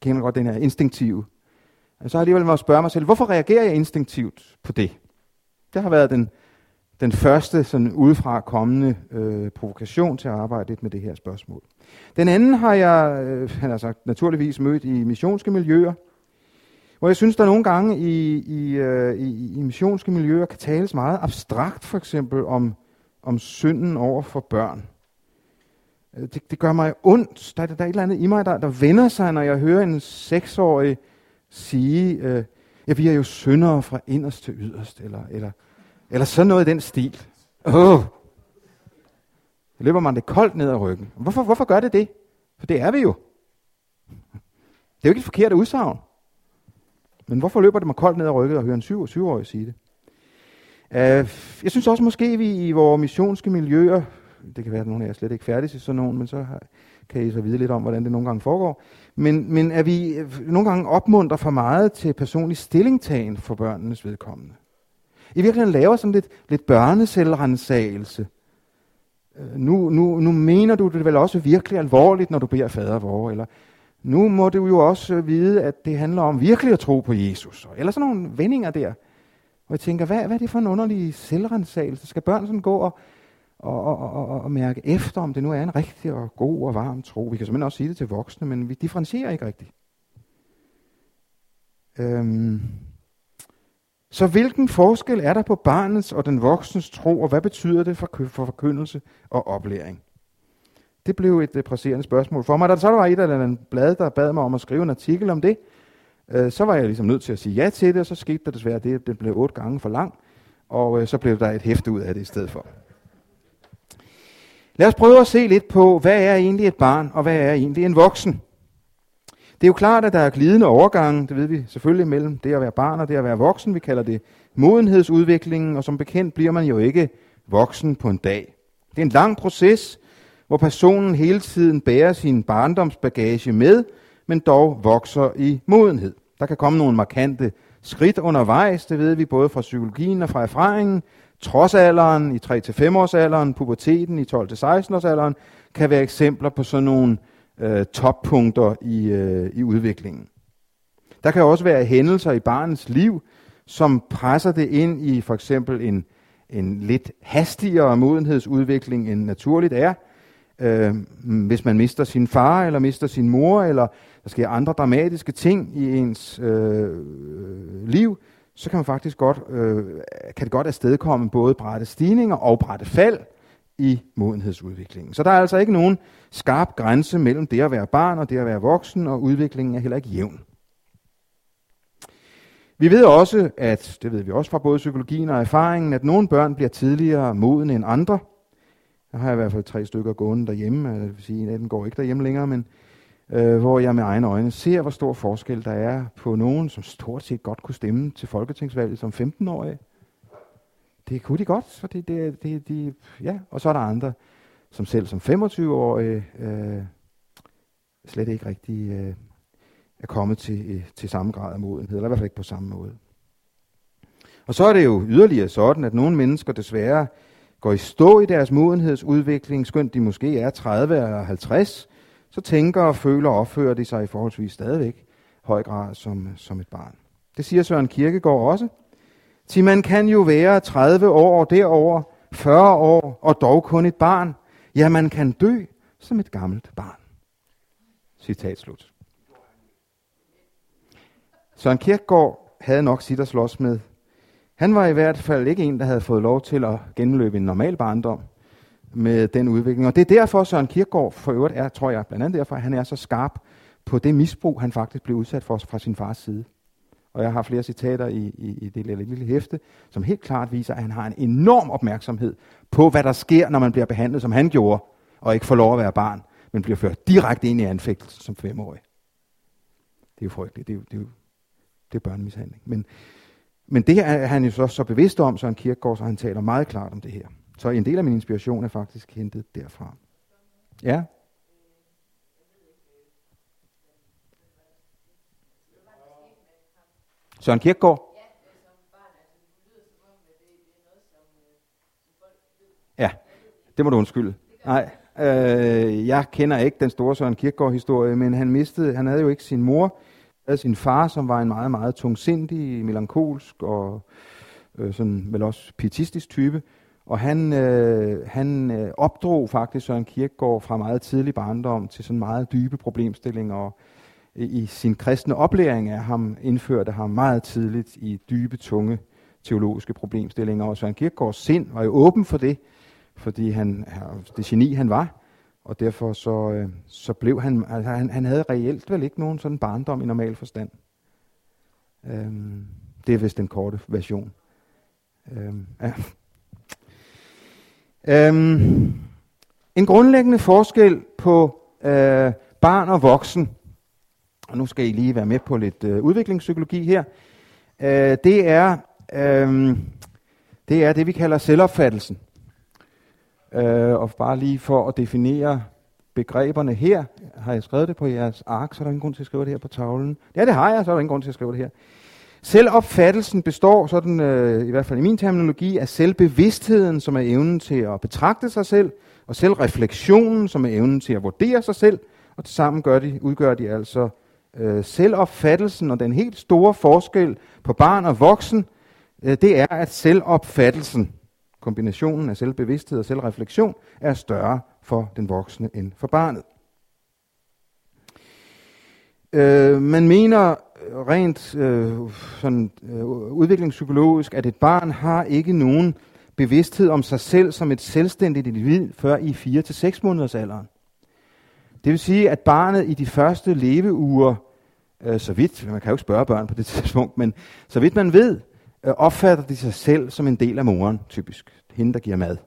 kender godt den her instinktive. Så har jeg alligevel måttet spørge mig selv, hvorfor reagerer jeg instinktivt på det? Det har været den, den første sådan udefra kommende øh, provokation til at arbejde lidt med det her spørgsmål. Den anden har jeg øh, han har sagt, naturligvis mødt i missionske miljøer, hvor jeg synes, der nogle gange i, i, øh, i, i missionske miljøer kan tales meget abstrakt, for eksempel om, om synden over for børn. Øh, det, det gør mig ondt. Der, der er et eller andet i mig, der, der vender sig, når jeg hører en seksårig sige, øh, ja, vi er jo syndere fra inderst til yderst, eller, eller eller sådan noget i den stil. Åh! Oh. Så løber man det koldt ned ad ryggen. Hvorfor, hvorfor gør det det? For det er vi jo. Det er jo ikke et forkert udsagn. Men hvorfor løber det mig koldt ned ad ryggen og hører en 7 7 årig sige det? Uh, jeg synes også måske, vi i vores missionske miljøer, det kan være, at nogle af jer slet ikke færdige i sådan nogen, men så kan I så vide lidt om, hvordan det nogle gange foregår. Men, men er vi øh, nogle gange opmuntret for meget til personlig stillingtagen for børnenes vedkommende. I virkeligheden laver sådan lidt, lidt børneselvrensagelse. Øh, nu, nu, nu mener du det vel også virkelig alvorligt, når du beder fader vor, eller nu må du jo også vide, at det handler om virkelig at tro på Jesus, eller sådan nogle vendinger der. Og jeg tænker, hvad, hvad er det for en underlig selvrensagelse? Skal børn sådan gå og, og, og, og, og mærke efter, om det nu er en rigtig og god og varm tro? Vi kan simpelthen også sige det til voksne, men vi differencierer ikke rigtigt. Øhm, så hvilken forskel er der på barnets og den voksnes tro, og hvad betyder det for, for forkyndelse og oplæring? Det blev et øh, presserende spørgsmål for mig. Da så der var et eller andet blad, der bad mig om at skrive en artikel om det, øh, så var jeg ligesom nødt til at sige ja til det, og så skete der desværre det, at det blev otte gange for lang, og øh, så blev der et hæfte ud af det i stedet for. Lad os prøve at se lidt på, hvad er egentlig et barn, og hvad er egentlig en voksen? Det er jo klart, at der er glidende overgange, det ved vi selvfølgelig, mellem det at være barn og det at være voksen. Vi kalder det modenhedsudviklingen, og som bekendt bliver man jo ikke voksen på en dag. Det er en lang proces, hvor personen hele tiden bærer sin barndomsbagage med, men dog vokser i modenhed. Der kan komme nogle markante skridt undervejs, det ved vi både fra psykologien og fra erfaringen. Trodsalderen i 3-5 års alderen, puberteten i 12-16 års alderen, kan være eksempler på sådan nogle øh, toppunkter i, øh, i udviklingen. Der kan også være hændelser i barnets liv, som presser det ind i for eksempel en, en lidt hastigere modenhedsudvikling, end naturligt er. Øh, hvis man mister sin far, eller mister sin mor, eller der sker andre dramatiske ting i ens øh, liv, så kan man faktisk godt, øh, kan det godt afstedkomme både brætte stigninger og brætte fald i modenhedsudviklingen. Så der er altså ikke nogen skarp grænse mellem det at være barn og det at være voksen, og udviklingen er heller ikke jævn. Vi ved også, at det ved vi også fra både psykologien og erfaringen, at nogle børn bliver tidligere modne end andre. Jeg har i hvert fald tre stykker gående derhjemme, altså, jeg vil sige, at den går ikke derhjemme længere, men øh, hvor jeg med egne øjne ser, hvor stor forskel der er på nogen, som stort set godt kunne stemme til folketingsvalget som 15-årige. Det kunne de godt, for det, det, det, de, ja. og så er der andre, som selv som 25-årige øh, slet ikke rigtig øh, er kommet til, øh, til samme grad af modenhed, eller i hvert fald ikke på samme måde. Og så er det jo yderligere sådan, at nogle mennesker desværre går i stå i deres modenhedsudvikling, skønt de måske er 30 eller 50, så tænker og føler og opfører de sig i forholdsvis stadigvæk høj grad som, som et barn. Det siger Søren Kierkegaard også. Til man kan jo være 30 år derover, 40 år og dog kun et barn. Ja, man kan dø som et gammelt barn. Citat slut. Søren Kierkegaard havde nok sit at slås med. Han var i hvert fald ikke en, der havde fået lov til at genløbe en normal barndom med den udvikling. Og det er derfor, Søren Kierkegaard for øvrigt er, tror jeg, blandt andet derfor, at han er så skarp på det misbrug, han faktisk blev udsat for fra sin fars side. Og jeg har flere citater i, i, i det lille, lille hæfte, som helt klart viser, at han har en enorm opmærksomhed på, hvad der sker, når man bliver behandlet, som han gjorde, og ikke får lov at være barn, men bliver ført direkte ind i anfægtelsen som femårig. Det er jo frygteligt. Det er jo, det er jo det er børnemishandling. Men, men det er han jo så, så bevidst om, så en så han taler meget klart om det her. Så en del af min inspiration er faktisk hentet derfra. Ja? Søren Kierkegaard? Ja, det må du undskylde. Nej, øh, jeg kender ikke den store Søren Kierkegaard-historie, men han mistede, han havde jo ikke sin mor, havde sin far, som var en meget, meget tungsindig, melankolsk og øh, sådan vel også pietistisk type. Og han, øh, han øh, opdrog faktisk Søren Kierkegaard fra meget tidlig barndom til sådan meget dybe problemstillinger. Og i sin kristne oplæring af ham indførte ham meget tidligt i dybe, tunge teologiske problemstillinger. Og Søren Kierkegaards sind var jo åben for det, fordi han, det geni han var, og derfor så, øh, så blev han, altså han, han havde reelt vel ikke nogen sådan barndom i normal forstand. Øhm, det er vist den korte version. Øhm, ja øhm, en grundlæggende forskel på øh, barn og voksen, og nu skal I lige være med på lidt øh, udviklingspsykologi her, øh, det, er, øh, det er det, vi kalder selvopfattelsen. Øh, og bare lige for at definere begreberne her, har jeg skrevet det på jeres ark, så er der ingen grund til at skrive det her på tavlen. Ja, det har jeg, så er der ingen grund til at skrive det her. Selvopfattelsen består, sådan, øh, i hvert fald i min terminologi, af selvbevidstheden, som er evnen til at betragte sig selv, og selvreflektionen, som er evnen til at vurdere sig selv, og tilsammen gør de, udgør de altså øh, selvopfattelsen, og den helt store forskel på barn og voksen, øh, det er, at selvopfattelsen Kombinationen af selvbevidsthed og selvreflektion er større for den voksne end for barnet. Øh, man mener rent øh, sådan, øh, udviklingspsykologisk, at et barn har ikke nogen bevidsthed om sig selv som et selvstændigt individ før i 4 til 6 måneders alderen. Det vil sige, at barnet i de første leveuger, øh, så vidt, man kan jo ikke spørge børn på det tidspunkt, men så vidt man ved, øh, opfatter de sig selv som en del af moren, typisk. Hende, der giver mad.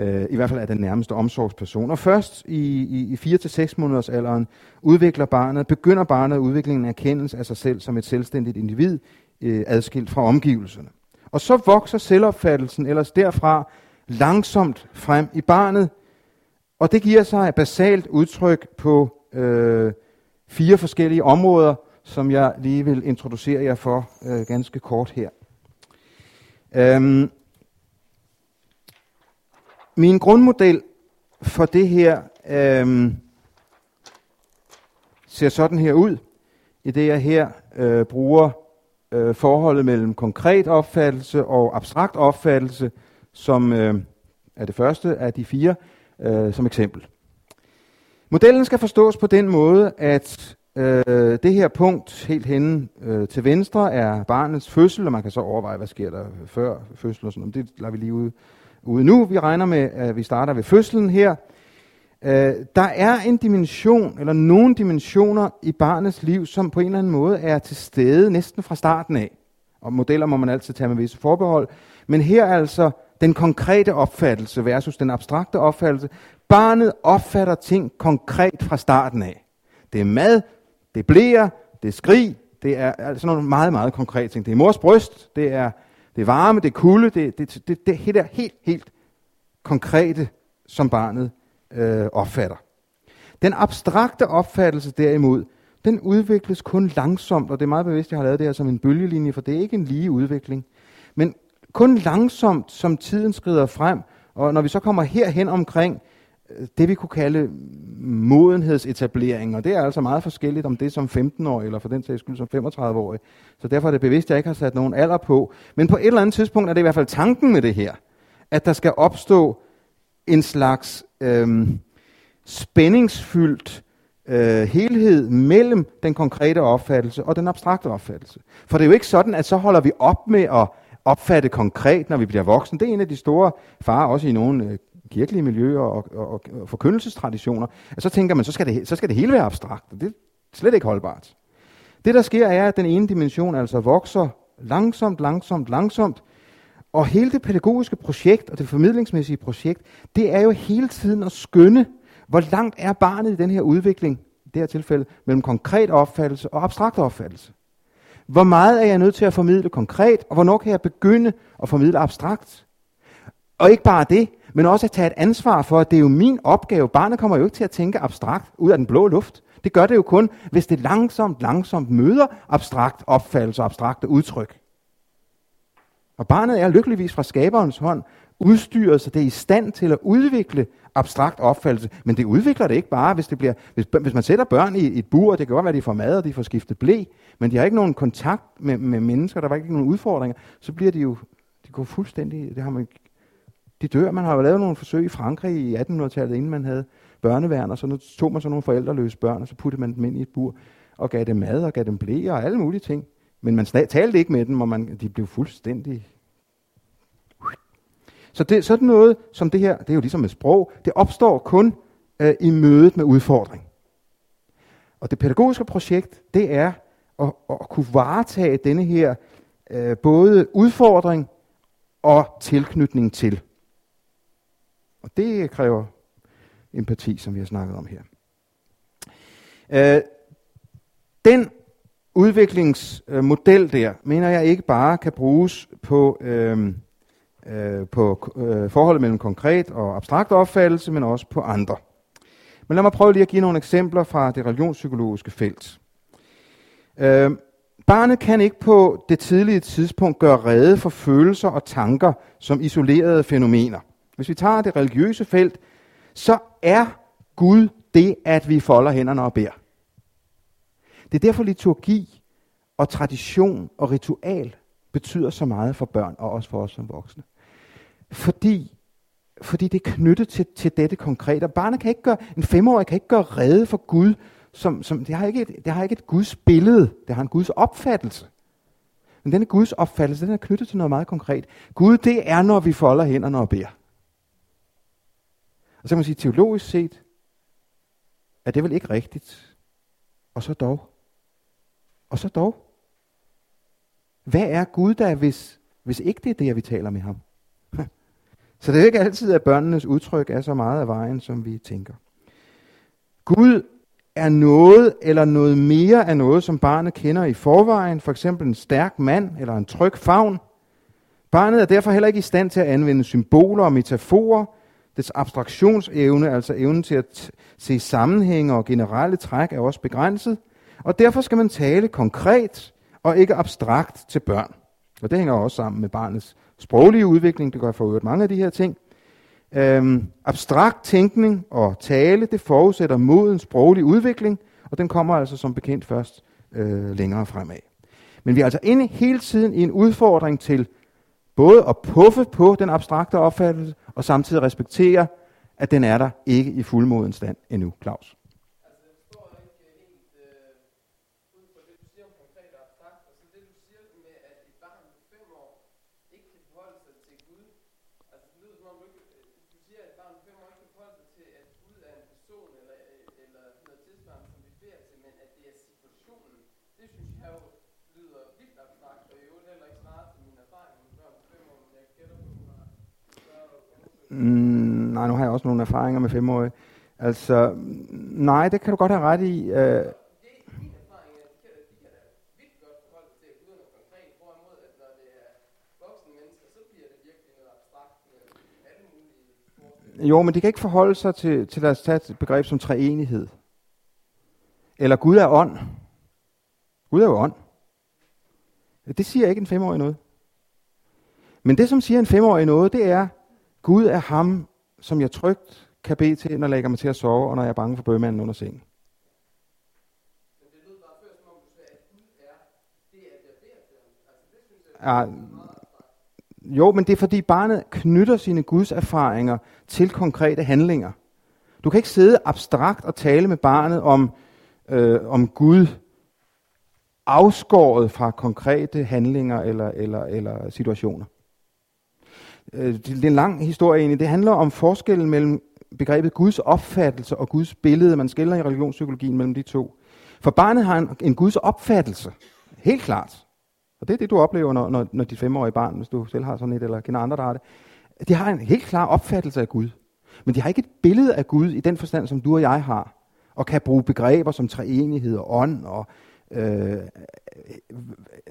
Øh, I hvert fald er den nærmeste omsorgsperson. Og først i, i, i 4-6 måneders alderen udvikler barnet, begynder barnet udviklingen af erkendelse af sig selv som et selvstændigt individ, øh, adskilt fra omgivelserne. Og så vokser selvopfattelsen ellers derfra langsomt frem i barnet, og det giver sig et basalt udtryk på øh, fire forskellige områder, som jeg lige vil introducere jer for øh, ganske kort her. Øhm, min grundmodel for det her øhm, ser sådan her ud, i det jeg her øh, bruger øh, forholdet mellem konkret opfattelse og abstrakt opfattelse som øh, er det første af de fire øh, som eksempel. Modellen skal forstås på den måde, at Øh, det her punkt helt henne øh, til venstre er barnets fødsel, og man kan så overveje, hvad sker der før fødsel og sådan noget. Det lader vi lige ud ude nu. Vi regner med, at vi starter ved fødslen her. Øh, der er en dimension, eller nogle dimensioner i barnets liv, som på en eller anden måde er til stede næsten fra starten af. Og modeller må man altid tage med visse forbehold. Men her er altså den konkrete opfattelse versus den abstrakte opfattelse. Barnet opfatter ting konkret fra starten af. Det er mad, det blære, det er skrig, det er altså nogle meget, meget konkrete ting. Det er mors bryst, det er, det er varme, det er kulde, det, det, det, det, det er helt, helt konkrete, som barnet øh, opfatter. Den abstrakte opfattelse derimod, den udvikles kun langsomt, og det er meget bevidst, at jeg har lavet det her som en bølgelinje, for det er ikke en lige udvikling. Men kun langsomt, som tiden skrider frem, og når vi så kommer herhen omkring det, vi kunne kalde modenhedsetablering, og det er altså meget forskelligt om det som 15-årig, eller for den sags skyld som 35-årig. Så derfor er det bevidst, at jeg ikke har sat nogen alder på. Men på et eller andet tidspunkt er det i hvert fald tanken med det her, at der skal opstå en slags øhm, spændingsfyldt øh, helhed mellem den konkrete opfattelse og den abstrakte opfattelse. For det er jo ikke sådan, at så holder vi op med at opfatte konkret, når vi bliver voksne. Det er en af de store farer, også i nogle øh, kirkelige miljøer og, og, og, forkyndelsestraditioner, at så tænker man, så skal, det, så skal det hele være abstrakt. Det er slet ikke holdbart. Det, der sker, er, at den ene dimension altså vokser langsomt, langsomt, langsomt, og hele det pædagogiske projekt og det formidlingsmæssige projekt, det er jo hele tiden at skønne, hvor langt er barnet i den her udvikling, i det her tilfælde, mellem konkret opfattelse og abstrakt opfattelse. Hvor meget er jeg nødt til at formidle konkret, og hvornår kan jeg begynde at formidle abstrakt? Og ikke bare det, men også at tage et ansvar for, at det er jo min opgave. Barnet kommer jo ikke til at tænke abstrakt ud af den blå luft. Det gør det jo kun, hvis det langsomt, langsomt møder abstrakt opfattelse og abstrakte udtryk. Og barnet er lykkeligvis fra skaberens hånd udstyret, så det er i stand til at udvikle abstrakt opfattelse. Men det udvikler det ikke bare, hvis, det bliver, hvis, hvis man sætter børn i et bur, det kan godt være, at de får mad, og de får skiftet blæ, men de har ikke nogen kontakt med, med mennesker, der var ikke nogen udfordringer, så bliver de jo, de går fuldstændig, det har man, de dør. Man har jo lavet nogle forsøg i Frankrig i 1800-tallet, inden man havde børneværn, og så tog man så nogle forældreløse børn, og så puttede man dem ind i et bur, og gav dem mad, og gav dem blæ, og alle mulige ting. Men man talte ikke med dem, og man, de blev fuldstændig... Så det, sådan noget som det her, det er jo ligesom et sprog, det opstår kun øh, i mødet med udfordring. Og det pædagogiske projekt, det er at, at kunne varetage denne her øh, både udfordring og tilknytning til. Og det kræver empati, som vi har snakket om her. Øh, den udviklingsmodel der, mener jeg ikke bare kan bruges på, øh, øh, på øh, forholdet mellem konkret og abstrakt opfattelse, men også på andre. Men lad mig prøve lige at give nogle eksempler fra det religionspsykologiske felt. Øh, barnet kan ikke på det tidlige tidspunkt gøre rede for følelser og tanker som isolerede fænomener. Hvis vi tager det religiøse felt, så er Gud det, at vi folder hænderne og beder. Det er derfor liturgi og tradition og ritual betyder så meget for børn og også for os som voksne. Fordi, fordi det er knyttet til, til dette konkrete. Barnet kan ikke gøre, en femårig kan ikke gøre rede for Gud. Som, som, det, har ikke et, det har ikke et Guds billede, det har en Guds opfattelse. Men denne Guds opfattelse, den er knyttet til noget meget konkret. Gud, det er, når vi folder hænderne og beder. Og så kan man sige, teologisk set, er det vel ikke rigtigt. Og så dog. Og så dog. Hvad er Gud der, hvis, hvis ikke det er det, vi taler med ham? Så det er ikke altid, at børnenes udtryk er så meget af vejen, som vi tænker. Gud er noget eller noget mere af noget, som barnet kender i forvejen, for eksempel en stærk mand eller en tryg favn. Barnet er derfor heller ikke i stand til at anvende symboler og metaforer. Dets abstraktionsevne, altså evnen til at se sammenhænge og generelle træk, er også begrænset. Og derfor skal man tale konkret og ikke abstrakt til børn. Og det hænger også sammen med barnets sproglige udvikling. Det gør for øvrigt mange af de her ting. Øhm, abstrakt tænkning og tale, det forudsætter moden sproglig udvikling, og den kommer altså som bekendt først øh, længere fremad. Men vi er altså inde hele tiden i en udfordring til både at puffe på den abstrakte opfattelse, og samtidig respektere, at den er der ikke i fuldmoden stand endnu, Claus. Altså, det lyder som om, du, ikke, du siger, at barn fem år ikke kan forholde sig til, at Gud er en person eller, eller noget tilsvarende, som vi beder til, men at det er situationen. Det synes jeg jo lyder vildt abstrakt, og i øvrigt heller ikke svarer til mine erfaringer med børn på fem år, men jeg gætter på, at du har større undersøgelser. Mm, nej, nu har jeg også nogle erfaringer med femårige. Altså, nej, det kan du godt have ret i. Øh, Det, er, er det er det jo, men de kan ikke forholde sig til, til lad os tage et begreb som treenighed. Eller Gud er ånd. Gud er jo ånd. Det siger ikke en femårig noget. Men det, som siger en femårig noget, det er, Gud er ham, som jeg trygt kan bede til, når jeg lægger mig til at sove, og når jeg er bange for bøgemanden under sengen. Men det bare før, som om du Gud er det. Altså, det synes Ja, jo, men det er fordi barnet knytter sine Guds erfaringer til konkrete handlinger. Du kan ikke sidde abstrakt og tale med barnet om, øh, om Gud afskåret fra konkrete handlinger eller, eller, eller situationer. Øh, det det er en lang historie egentlig. Det handler om forskellen mellem begrebet Guds opfattelse og Guds billede. Man skiller i religionspsykologien mellem de to. For barnet har en, en Guds opfattelse. Helt klart. Og det er det, du oplever, når, når, når dit femårige barn, hvis du selv har sådan et, eller kender andre, der har det. De har en helt klar opfattelse af Gud. Men de har ikke et billede af Gud i den forstand, som du og jeg har. Og kan bruge begreber som treenighed og ånd og øh, øh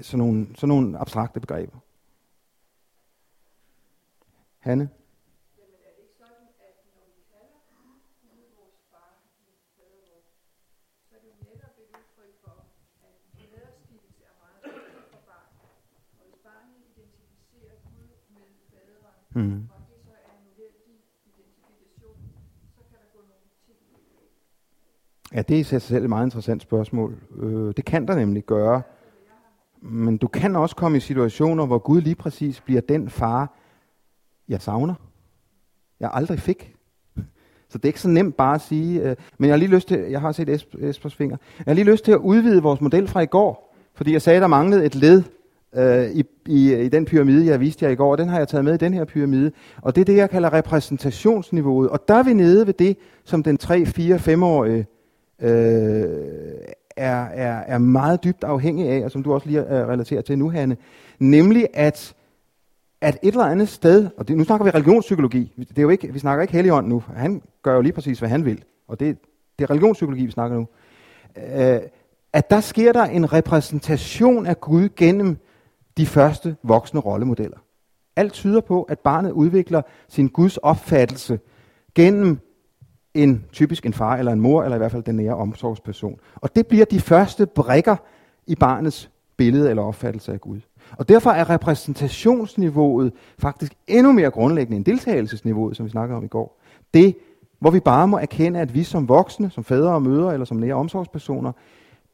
sådan, nogle, sådan nogle abstrakte begreber. Hanne? At når kalder så det netop at. Og identificerer Gud med Mm. og det så er en uheldig identifikation, så kan der gå nogle ting. Ja, det er i sig selv et meget interessant spørgsmål. Øh, det kan der nemlig gøre. Men du kan også komme i situationer, hvor Gud lige præcis bliver den far, jeg savner. Jeg aldrig fik. Så det er ikke så nemt bare at sige. Øh, men jeg har lige lyst til, jeg har set Espers finger. Jeg har lige lyst til at udvide vores model fra i går. Fordi jeg sagde, der manglede et led øh, i, i, i den pyramide, jeg viste jer i går. Den har jeg taget med i den her pyramide. Og det er det, jeg kalder repræsentationsniveauet. Og der er vi nede ved det, som den 3-4-5-årige øh, er, er, er meget dybt afhængig af, og som du også lige øh, relaterer til nu, Hanne. Nemlig at, at et eller andet sted, og det, nu snakker vi religionspsykologi, det er jo ikke, vi snakker ikke Helligånd nu, han gør jo lige præcis, hvad han vil, og det, det er religionspsykologi, vi snakker nu. Øh, at der sker der en repræsentation af Gud gennem de første voksne rollemodeller. Alt tyder på, at barnet udvikler sin Guds opfattelse gennem en typisk en far eller en mor, eller i hvert fald den nære omsorgsperson. Og det bliver de første brikker i barnets billede eller opfattelse af Gud. Og derfor er repræsentationsniveauet faktisk endnu mere grundlæggende end deltagelsesniveauet, som vi snakkede om i går. Det, hvor vi bare må erkende, at vi som voksne, som fædre og mødre eller som nære omsorgspersoner,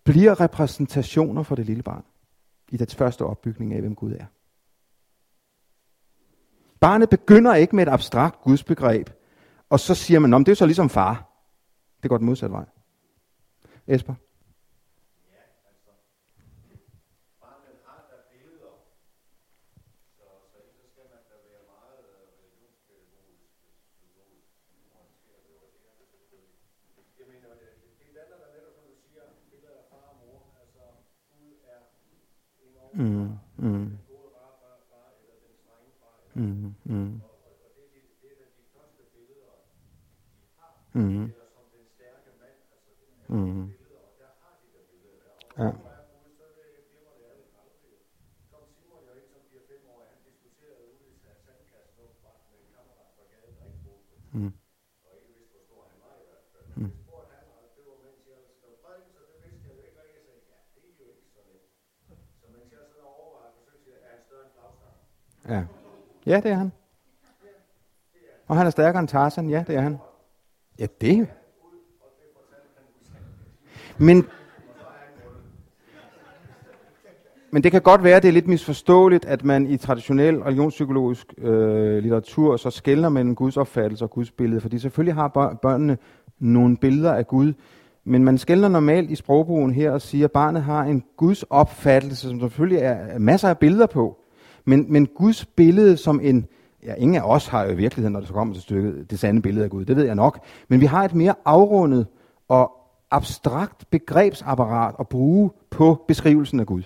bliver repræsentationer for det lille barn i dets første opbygning af, hvem Gud er. Barnet begynder ikke med et abstrakt gudsbegreb, og så siger man, at det er så ligesom far. Det går den modsatte vej. Esper? Barnet har der billeder, så, så ellers skal man da være meget øh, religionspædagogisk, psykologisk orienteret over det her selvfølgelig. Jeg mener, det, det lander der netop, som du siger, billeder af far og mor, altså Gud er en Mm, overfar, mm, den gode far, far, far, eller den strenge far, eller, mm, mm, og, og, og det, er de, det er da de Mm, mm. Mm, har, mm, Mm. Ja den stærke mand, altså det er mm. billeder, og der har de der billeder der. Og Ja. hvor er Gud, så vil jeg glemmer det alle aldrig. Kom Simon jo ind som 4-5 år, han diskuterede ude i sandkassen åbenbart med en kammerat fra gaden, der ikke boede på. Mm. Og ikke vidste, hvor stor han var i hvert fald. Mm. Men det spurgte han, og det var mens jeg skrev prædiken, så det vidste jeg jo ikke. Og jeg sagde, ja, det er jo ikke så nemt. Så mens jeg sådan overvejede, så synes jeg, er han større end flagstang? Ja. ja, det er han. Og han er stærkere end Tarzan, ja, det er han. Ja, det. Men, men det kan godt være, at det er lidt misforståeligt, at man i traditionel religionspsykologisk øh, litteratur så skældner mellem Guds opfattelse og Guds billede, fordi selvfølgelig har børnene nogle billeder af Gud, men man skældner normalt i sprogbrugen her og siger, at barnet har en Guds opfattelse, som selvfølgelig er masser af billeder på, men, men Guds billede som en, ja, ingen af os har jo i virkeligheden, når det så kommer til stykket, det sande billede af Gud. Det ved jeg nok. Men vi har et mere afrundet og abstrakt begrebsapparat at bruge på beskrivelsen af Gud.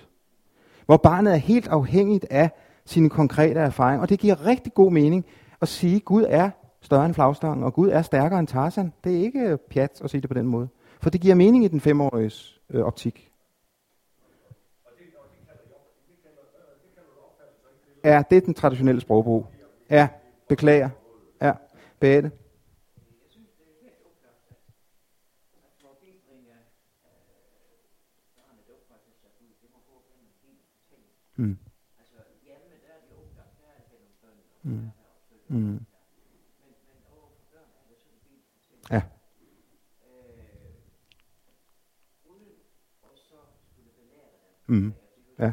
Hvor barnet er helt afhængigt af sine konkrete erfaringer. Og det giver rigtig god mening at sige, at Gud er større end flagstangen, og Gud er stærkere end Tarzan. Det er ikke pjat at sige det på den måde. For det giver mening i den femårige øh, optik. Ja, det er den traditionelle sprogbrug. Ja, beklager. Ja, Beate. Mm. Mm. Mm. Ja. Mm. Ja.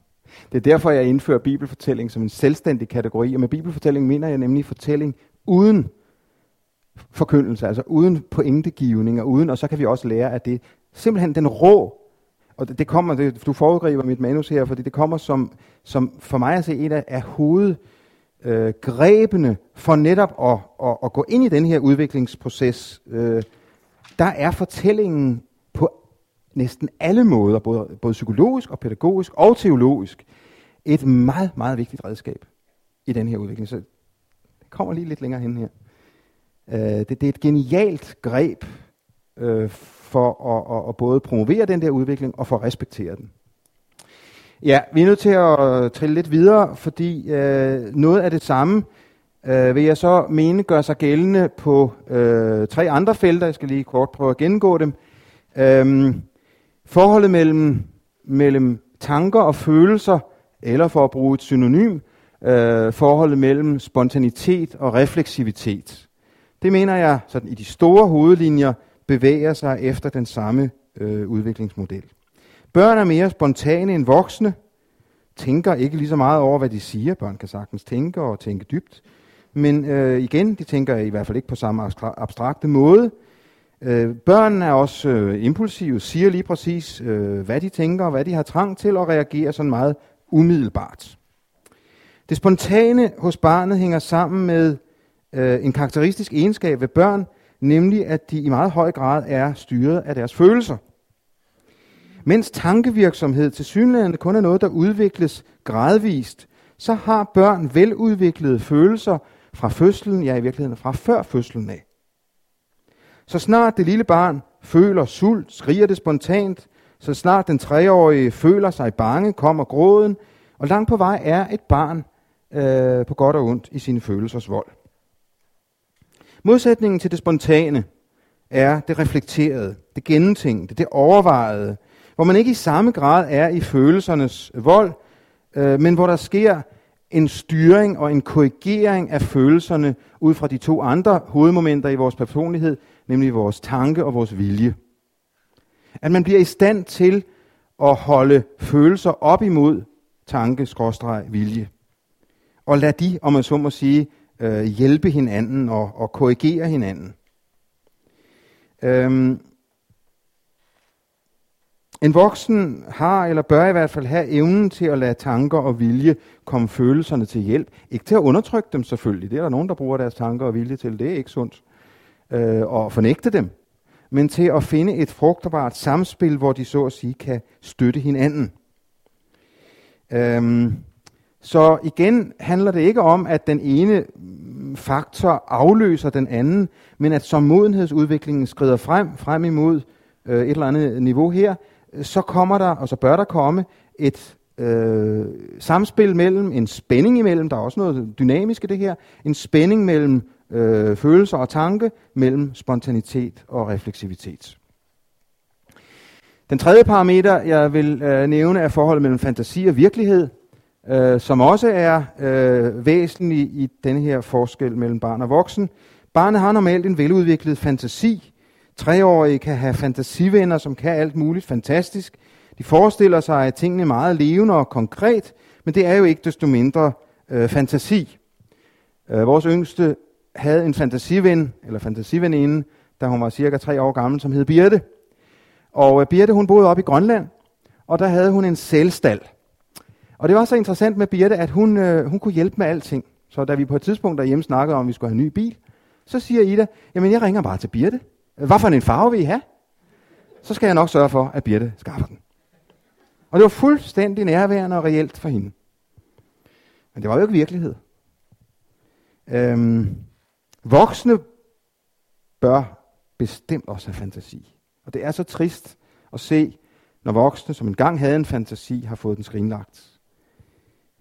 Det er derfor, jeg indfører bibelfortælling som en selvstændig kategori. Og med bibelfortælling mener jeg nemlig fortælling uden forkyndelse, altså uden pointegivning og uden, og så kan vi også lære, at det simpelthen den rå, og det, det kommer, det, du foregriber mit manus her, fordi det kommer som, som for mig at se et af, af hovedgrebene øh, for netop at, at, at gå ind i den her udviklingsproces. Øh, der er fortællingen næsten alle måder, både, både psykologisk og pædagogisk og teologisk, et meget, meget vigtigt redskab i den her udvikling. Så det kommer lige lidt længere hen her. Øh, det, det er et genialt greb øh, for at, at, at både promovere den der udvikling og for at respektere den. Ja, vi er nødt til at trille lidt videre, fordi øh, noget af det samme øh, vil jeg så mene gør sig gældende på øh, tre andre felter. Jeg skal lige kort prøve at gennemgå dem. Uh, Forholdet mellem, mellem tanker og følelser, eller for at bruge et synonym, øh, forholdet mellem spontanitet og refleksivitet. Det mener jeg sådan i de store hovedlinjer bevæger sig efter den samme øh, udviklingsmodel. Børn er mere spontane end voksne, tænker ikke lige så meget over, hvad de siger. Børn kan sagtens tænke og tænke dybt. Men øh, igen, de tænker i hvert fald ikke på samme abstrakte måde. Øh, børnene er også øh, impulsive, siger lige præcis, øh, hvad de tænker og hvad de har trang til, og reagerer sådan meget umiddelbart. Det spontane hos barnet hænger sammen med øh, en karakteristisk egenskab ved børn, nemlig at de i meget høj grad er styret af deres følelser. Mens tankevirksomhed til synligheden kun er noget, der udvikles gradvist, så har børn veludviklede følelser fra fødslen, ja i virkeligheden fra før fødslen af. Så snart det lille barn føler sult, skriger det spontant. Så snart den treårige føler sig bange, kommer gråden. Og langt på vej er et barn øh, på godt og ondt i sine følelsers vold. Modsætningen til det spontane er det reflekterede, det gennemtænkte, det overvejede, hvor man ikke i samme grad er i følelsernes vold, øh, men hvor der sker en styring og en korrigering af følelserne ud fra de to andre hovedmomenter i vores personlighed, nemlig vores tanke og vores vilje. At man bliver i stand til at holde følelser op imod tanke, skråstreg, vilje. Og lad de, om man så må sige, øh, hjælpe hinanden og, og korrigere hinanden. Øhm, en voksen har, eller bør i hvert fald have evnen til at lade tanker og vilje komme følelserne til hjælp. Ikke til at undertrykke dem selvfølgelig. Det er der nogen, der bruger deres tanker og vilje til. Det er ikke sundt øh, og fornægte dem, men til at finde et frugtbart samspil, hvor de så at sige kan støtte hinanden. Øhm, så igen handler det ikke om, at den ene faktor afløser den anden, men at som modenhedsudviklingen skrider frem, frem imod øh, et eller andet niveau her, så kommer der, og så bør der komme, et øh, samspil mellem, en spænding imellem, der er også noget dynamisk i det her, en spænding mellem øh, følelser og tanke mellem spontanitet og refleksivitet. Den tredje parameter, jeg vil øh, nævne, er forholdet mellem fantasi og virkelighed. øh, som også er øh, væsentlig i denne her forskel mellem barn og voksen. Barnet har normalt en veludviklet fantasi. Treårige kan have fantasivenner, som kan alt muligt fantastisk. De forestiller sig, at tingene er meget levende og konkret, men det er jo ikke desto mindre øh, fantasi. Øh, vores yngste havde en fantasiven, eller fantasiveninde, da hun var cirka tre år gammel, som hed Birte. Og øh, Birte, hun boede op i Grønland, og der havde hun en sælstal. Og det var så interessant med Birte, at hun, øh, hun kunne hjælpe med alting. Så da vi på et tidspunkt derhjemme snakkede om, at vi skulle have en ny bil, så siger Ida, jamen jeg ringer bare til Birte. Hvad for en farve vil I have? Så skal jeg nok sørge for, at Birte skaffer den. Og det var fuldstændig nærværende og reelt for hende. Men det var jo ikke virkelighed. Øhm, voksne bør bestemt også have fantasi. Og det er så trist at se, når voksne, som engang havde en fantasi, har fået den skrinlagt.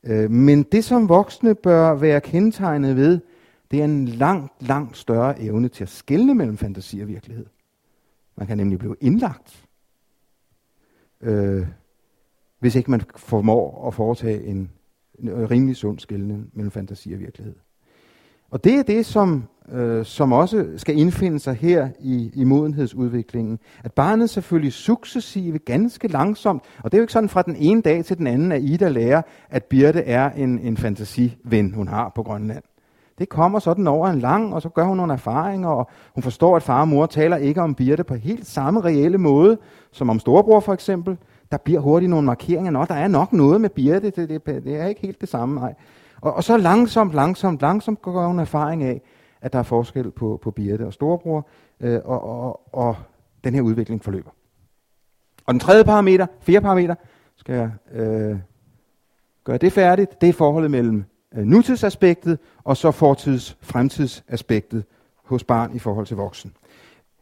Øh, men det, som voksne bør være kendetegnet ved, det er en langt, langt større evne til at skelne mellem fantasi og virkelighed. Man kan nemlig blive indlagt, øh, hvis ikke man formår at foretage en, en rimelig sund skældning mellem fantasi og virkelighed. Og det er det, som, øh, som også skal indfinde sig her i, i modenhedsudviklingen. At barnet selvfølgelig successivt, ganske langsomt, og det er jo ikke sådan fra den ene dag til den anden, at Ida lærer, at Birte er en, en fantasiven, hun har på Grønland. Det kommer sådan over en lang, og så gør hun nogle erfaringer, og hun forstår, at far og mor taler ikke om Birte på helt samme reelle måde, som om storebror for eksempel. Der bliver hurtigt nogle markeringer. Nå, der er nok noget med Birte, det, det, det er ikke helt det samme, nej. Og, og så langsomt, langsomt, langsomt går hun erfaring af, at der er forskel på, på Birte og storebror, øh, og, og, og den her udvikling forløber. Og den tredje parameter, fjerde parameter, skal jeg øh, gøre det færdigt, det er forholdet mellem øh, nutidsaspektet og så fortids-fremtidsaspektet hos barn i forhold til voksen.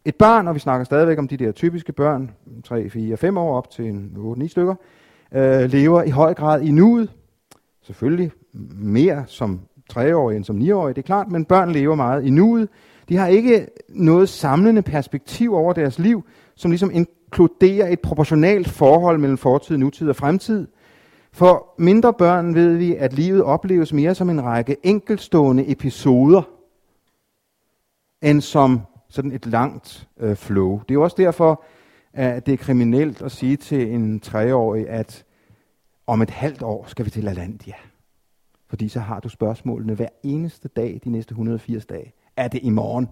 Et barn, og vi snakker stadigvæk om de der typiske børn, 3, 4, 5 år op til 8-9 stykker, øh, lever i høj grad i nuet. Selvfølgelig mere som 3-årige end som 9-årige, det er klart, men børn lever meget i nuet. De har ikke noget samlende perspektiv over deres liv, som ligesom inkluderer et proportionalt forhold mellem fortid, nutid og fremtid. For mindre børn ved vi, at livet opleves mere som en række enkeltstående episoder, end som sådan et langt øh, flow. Det er også derfor, at det er kriminelt at sige til en treårig, at om et halvt år skal vi til Alandia. Fordi så har du spørgsmålene hver eneste dag de næste 180 dage. Er det i morgen?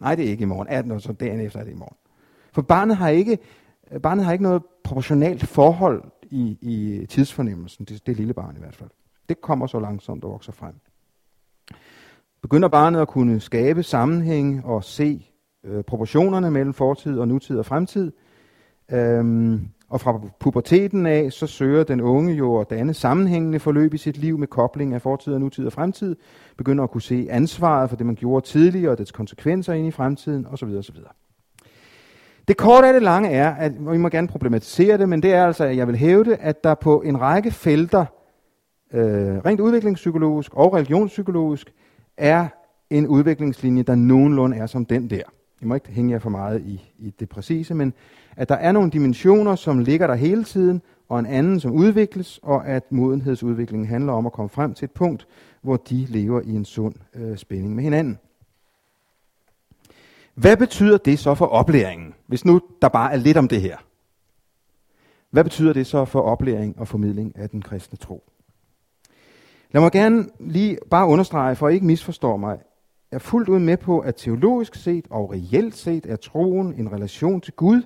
Nej, det er ikke i morgen. Er det, så dagen efter er det i morgen. For barnet har ikke, barnet har ikke noget proportionalt forhold i, i tidsfornemmelsen. Det, det lille barn i hvert fald. Det kommer så langsomt og vokser frem. Begynder barnet at kunne skabe sammenhæng og se øh, proportionerne mellem fortid og nutid og fremtid, øhm, og fra puberteten af, så søger den unge jo at danne sammenhængende forløb i sit liv med kobling af fortid og nutid og fremtid, begynder at kunne se ansvaret for det, man gjorde tidligere, og dets konsekvenser ind i fremtiden, osv. osv. Det korte af det lange er, at vi må gerne problematisere det, men det er altså, at jeg vil hævde, at der på en række felter, øh, rent udviklingspsykologisk og religionspsykologisk, er en udviklingslinje, der nogenlunde er som den der. Jeg må ikke hænge jer for meget i, i det præcise, men at der er nogle dimensioner, som ligger der hele tiden, og en anden, som udvikles, og at modenhedsudviklingen handler om at komme frem til et punkt, hvor de lever i en sund øh, spænding med hinanden. Hvad betyder det så for oplæringen, hvis nu der bare er lidt om det her? Hvad betyder det så for oplæring og formidling af den kristne tro? Lad mig gerne lige bare understrege, for at ikke misforstår mig, jeg er fuldt ud med på, at teologisk set og reelt set er troen en relation til Gud,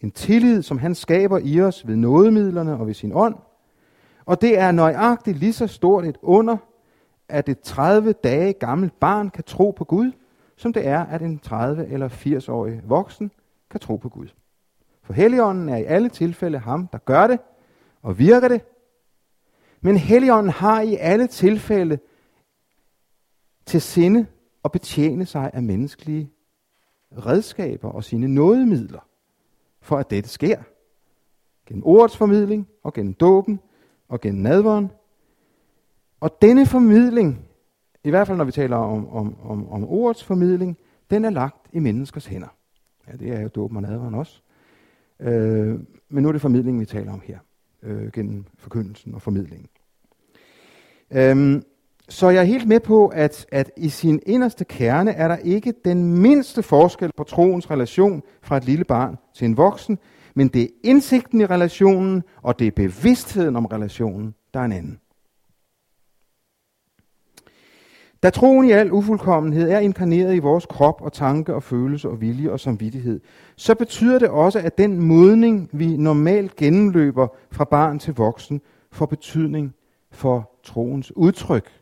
en tillid, som han skaber i os ved nådemidlerne og ved sin ånd. Og det er nøjagtigt lige så stort et under, at et 30 dage gammelt barn kan tro på Gud, som det er, at en 30 eller 80-årig voksen kan tro på Gud. For Helligånden er i alle tilfælde ham, der gør det og virker det. Men Helligånden har i alle tilfælde til sinde at betjene sig af menneskelige redskaber og sine nådemidler for at dette sker. Gennem ordets formidling, og gennem dåben, og gennem nadveren. Og denne formidling, i hvert fald når vi taler om, om, om, om ordets formidling, den er lagt i menneskers hænder. Ja, det er jo dåben og nadveren også. Øh, men nu er det formidlingen, vi taler om her. øh, gennem forkyndelsen og formidlingen. Øhm, så jeg er helt med på, at, at i sin inderste kerne er der ikke den mindste forskel på troens relation fra et lille barn til en voksen, men det er indsigten i relationen, og det er bevidstheden om relationen, der er en anden. Da troen i al ufuldkommenhed er inkarneret i vores krop og tanke og følelse og vilje og samvittighed, så betyder det også, at den modning, vi normalt gennemløber fra barn til voksen, får betydning for troens udtryk.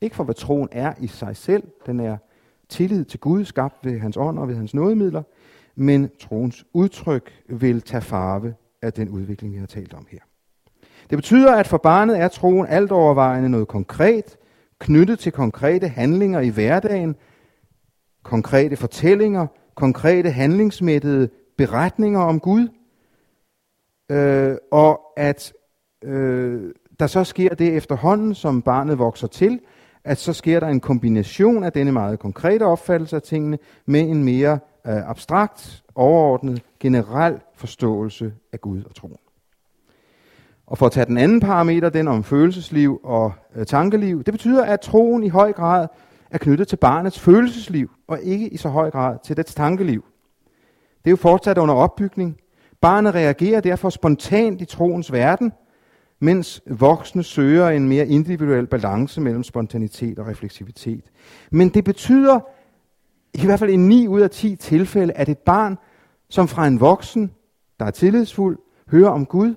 Ikke for hvad troen er i sig selv, den er tillid til Gud, skabt ved hans ånd og ved hans nådemidler, men troens udtryk vil tage farve af den udvikling, vi har talt om her. Det betyder, at for barnet er troen alt overvejende noget konkret, knyttet til konkrete handlinger i hverdagen, konkrete fortællinger, konkrete handlingsmættede beretninger om Gud, øh, og at øh, der så sker det efterhånden, som barnet vokser til, at så sker der en kombination af denne meget konkrete opfattelse af tingene med en mere øh, abstrakt, overordnet, generel forståelse af Gud og troen. Og for at tage den anden parameter, den om følelsesliv og øh, tankeliv, det betyder, at troen i høj grad er knyttet til barnets følelsesliv, og ikke i så høj grad til dets tankeliv. Det er jo fortsat under opbygning. Barnet reagerer derfor spontant i troens verden, mens voksne søger en mere individuel balance mellem spontanitet og refleksivitet. Men det betyder, i hvert fald i 9 ud af 10 tilfælde, at et barn, som fra en voksen, der er tillidsfuld, hører om Gud,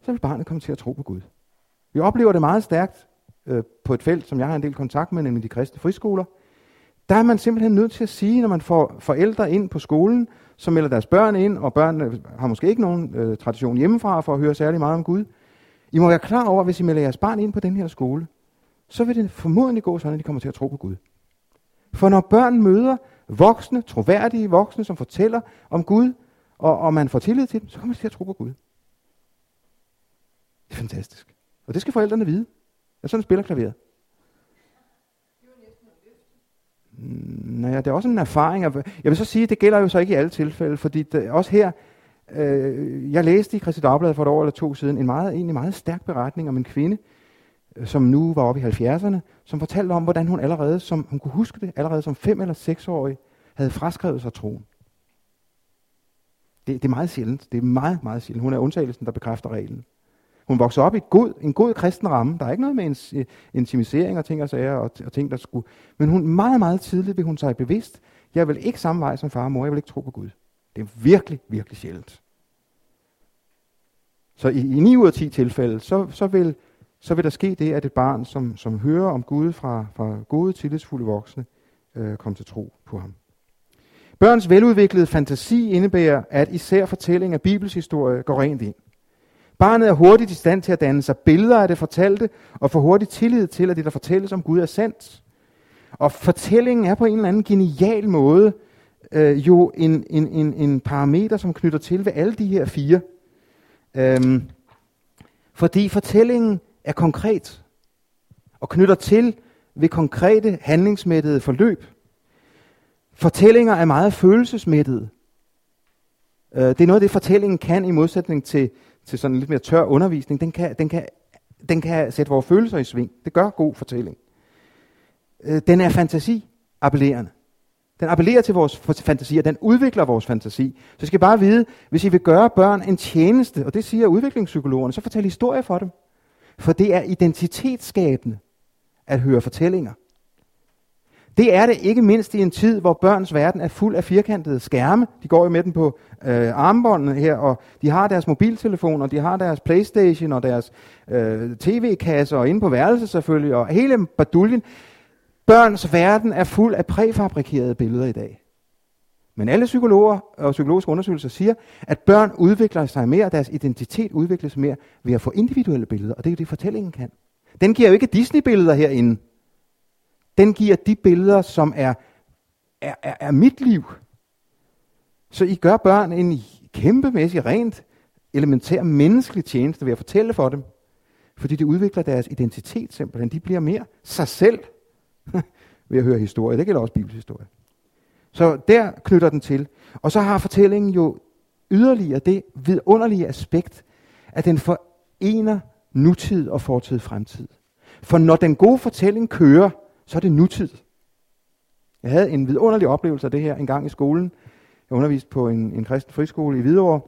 så vil barnet komme til at tro på Gud. Vi oplever det meget stærkt øh, på et felt, som jeg har en del kontakt med, nemlig de kristne friskoler. Der er man simpelthen nødt til at sige, når man får forældre ind på skolen, som melder deres børn ind, og børnene har måske ikke nogen øh, tradition hjemmefra for at høre særlig meget om Gud. I må være klar over, at hvis I melder jeres barn ind på den her skole, så vil det formodentlig gå sådan, at de kommer til at tro på Gud. For når børn møder voksne, troværdige voksne, som fortæller om Gud, og, og man får tillid til dem, så kommer de til at tro på Gud. Det er fantastisk. Og det skal forældrene vide. Jeg sådan spiller klaveret. Mm, Nej, det er også en erfaring. Jeg vil så sige, at det gælder jo så ikke i alle tilfælde, fordi det, også her, øh, jeg læste i Christi Dagblad for et år eller to siden en meget, egentlig meget stærk beretning om en kvinde, øh, som nu var oppe i 70'erne, som fortalte om, hvordan hun allerede, som hun kunne huske det, allerede som fem eller seks årig, havde fraskrevet sig troen. Det, det er meget sjældent. Det er meget, meget sjældent. Hun er undtagelsen, der bekræfter reglen. Hun voksede op i god, en god kristen ramme. Der er ikke noget med en, øh, intimisering og ting og sager og, og ting, der skulle... Men hun meget, meget tidligt blev hun sig bevidst, jeg vil ikke samme vej som far og mor, jeg vil ikke tro på Gud. Det er virkelig, virkelig sjældent. Så i, i 9 ud af 10 tilfælde, så, så, vil, så vil der ske det, at et barn, som, som hører om Gud fra, fra gode, tillidsfulde voksne, øh, kommer til tro på ham. Børns veludviklede fantasi indebærer, at især fortælling af Bibels historie går rent ind. Barnet er hurtigt i stand til at danne sig billeder af det fortalte, og får hurtigt tillid til, at det, der fortælles om Gud, er sandt. Og fortællingen er på en eller anden genial måde øh, jo en, en, en, en parameter, som knytter til ved alle de her fire. Øhm, fordi fortællingen er konkret, og knytter til ved konkrete handlingsmættede forløb. Fortællinger er meget følelsesmættede. Øh, det er noget af det, fortællingen kan i modsætning til, til sådan en lidt mere tør undervisning, den kan, den, kan, den kan sætte vores følelser i sving. Det gør god fortælling. Øh, den er fantasi appellerende. Den appellerer til vores fantasi, og den udvikler vores fantasi. Så I skal bare vide, hvis I vil gøre børn en tjeneste, og det siger udviklingspsykologerne, så fortæl historier for dem. For det er identitetsskabende at høre fortællinger. Det er det ikke mindst i en tid, hvor børns verden er fuld af firkantede skærme. De går jo med den på øh, armbåndene her, og de har deres mobiltelefoner, de har deres Playstation og deres øh, tv-kasser, og inde på værelset selvfølgelig, og hele baduljen. Børns verden er fuld af præfabrikerede billeder i dag. Men alle psykologer og psykologiske undersøgelser siger, at børn udvikler sig mere, deres identitet udvikles mere ved at få individuelle billeder, og det er jo det, fortællingen kan. Den giver jo ikke Disney-billeder herinde den giver de billeder, som er, er, er, er mit liv. Så I gør børn en kæmpemæssig, rent elementær menneskelig tjeneste ved at fortælle for dem. Fordi det udvikler deres identitet simpelthen. De bliver mere sig selv ved at høre historie. Det gælder også bibelhistorie. Så der knytter den til. Og så har fortællingen jo yderligere det vidunderlige aspekt, at den forener nutid og fortid fremtid. For når den gode fortælling kører, så er det nutid. Jeg havde en vidunderlig oplevelse af det her en gang i skolen. Jeg underviste på en, en kristen friskole i Hvidovre,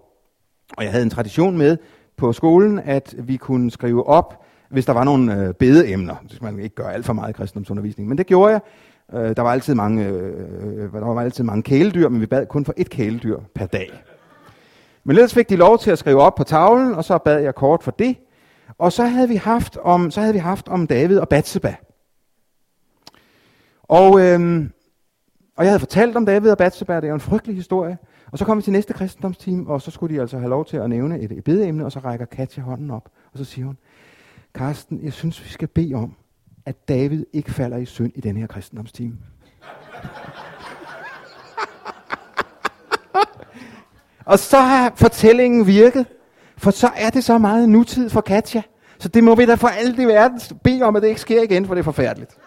og jeg havde en tradition med på skolen, at vi kunne skrive op, hvis der var nogle øh, bedeemner. Det man ikke gør alt for meget i kristendomsundervisning, men det gjorde jeg. Øh, der var altid mange, øh, der var altid mange kæledyr, men vi bad kun for et kæledyr per dag. Men ellers fik de lov til at skrive op på tavlen, og så bad jeg kort for det. Og så havde vi haft om, så havde vi haft om David og Batseba. Og, øhm, og jeg havde fortalt om David og Batseba, det er jo en frygtelig historie. Og så kom vi til næste kristendomsteam, og så skulle de altså have lov til at nævne et, et bedeemne, og så rækker Katja hånden op, og så siger hun, Karsten, jeg synes, vi skal bede om, at David ikke falder i synd i den her kristendomstime. og så har fortællingen virket, for så er det så meget nutid for Katja. Så det må vi da for alt i verden bede om, at det ikke sker igen, for det er forfærdeligt.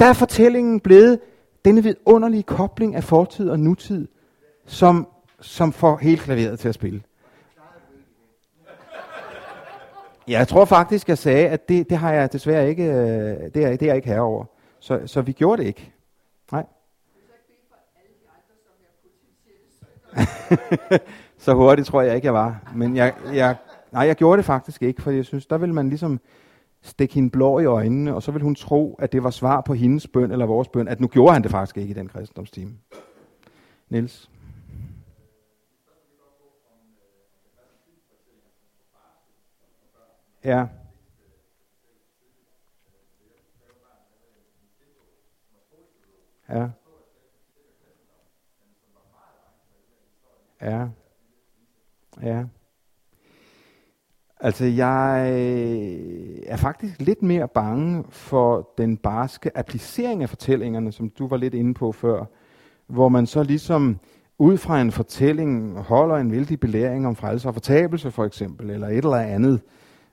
Der er fortællingen blevet denne vidunderlige kobling af fortid og nutid, som, som får hele klaveret til at spille. Ja, jeg tror faktisk, jeg sagde, at det, det har jeg desværre ikke, øh, det er, det er jeg ikke herover. Så, så vi gjorde det ikke. Nej. så hurtigt tror jeg ikke, jeg var. Men jeg, jeg, nej, jeg gjorde det faktisk ikke, for jeg synes, der vil man ligesom stikke hende blå i øjnene, og så vil hun tro, at det var svar på hendes bøn eller vores bøn, at nu gjorde han det faktisk ikke i den kristendomstime. Niels? Ja. Ja. Ja. Ja. Altså, jeg er faktisk lidt mere bange for den barske applicering af fortællingerne, som du var lidt inde på før, hvor man så ligesom ud fra en fortælling holder en vældig belæring om frelse og fortabelse for eksempel, eller et eller andet,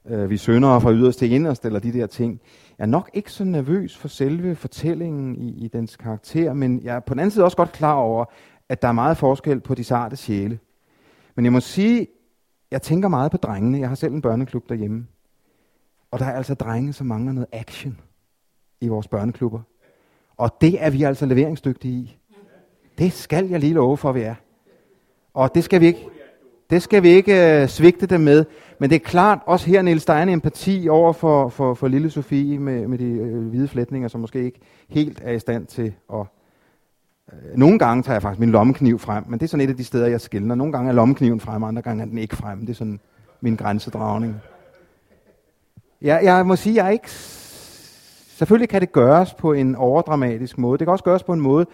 øh, vi sønder fra yderst til inderst, eller de der ting. Jeg er nok ikke så nervøs for selve fortællingen i, i dens karakter, men jeg er på den anden side også godt klar over, at der er meget forskel på de sarte sjæle. Men jeg må sige, jeg tænker meget på drengene. Jeg har selv en børneklub derhjemme. Og der er altså drenge, som mangler noget action i vores børneklubber. Og det er vi altså leveringsdygtige i. Det skal jeg lige love for, at vi er. Og det skal vi ikke, det skal vi ikke øh, svigte dem med. Men det er klart, også her, Niels, der er en empati over for, for, for lille Sofie med, med de øh, hvide flætninger, som måske ikke helt er i stand til at Øh, nogle gange tager jeg faktisk min lommekniv frem, men det er sådan et af de steder, jeg skiller. Nogle gange er lommekniven frem, andre gange er den ikke frem. Det er sådan min grænsedragning. Jeg, jeg må sige, jeg er ikke... Selvfølgelig kan det gøres på en overdramatisk måde. Det kan også gøres på en måde,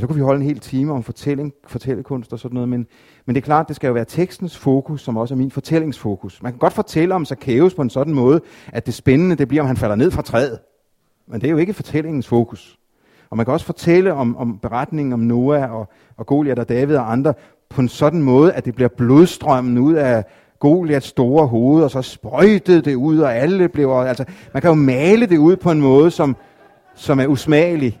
så kunne vi holde en hel time om fortælling, fortællekunst og sådan noget, men, men det er klart, det skal jo være tekstens fokus, som også er min fortællingsfokus. Man kan godt fortælle om Zacchaeus på en sådan måde, at det spændende det bliver, om han falder ned fra træet. Men det er jo ikke fortællingens fokus. Og man kan også fortælle om, om beretningen om Noah og, og Goliath og David og andre på en sådan måde, at det bliver blodstrømmen ud af Goliaths store hoved, og så sprøjtede det ud, og alle blev... Altså, man kan jo male det ud på en måde, som, som er usmagelig.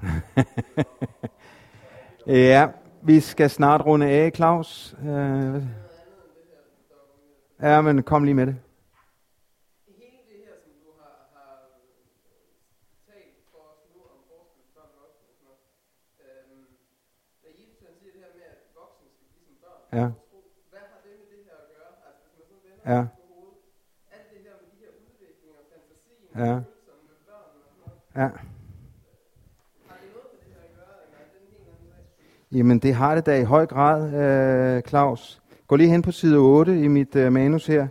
ja, vi skal snart runde af, Claus. Uh, ja, men kom lige med det. Ja. Hvad har det med det her at gøre? Altså, hvis man sådan vender ja. på hovedet, alt det her med de her udviklinger, fantasien ja. følelserne med børn og sådan noget. Ja. Har det noget med det her at gøre, eller er det en helt anden sag? Jamen, det har det da i høj grad, øh, Claus. Gå lige hen på side 8 i mit øh, manus her.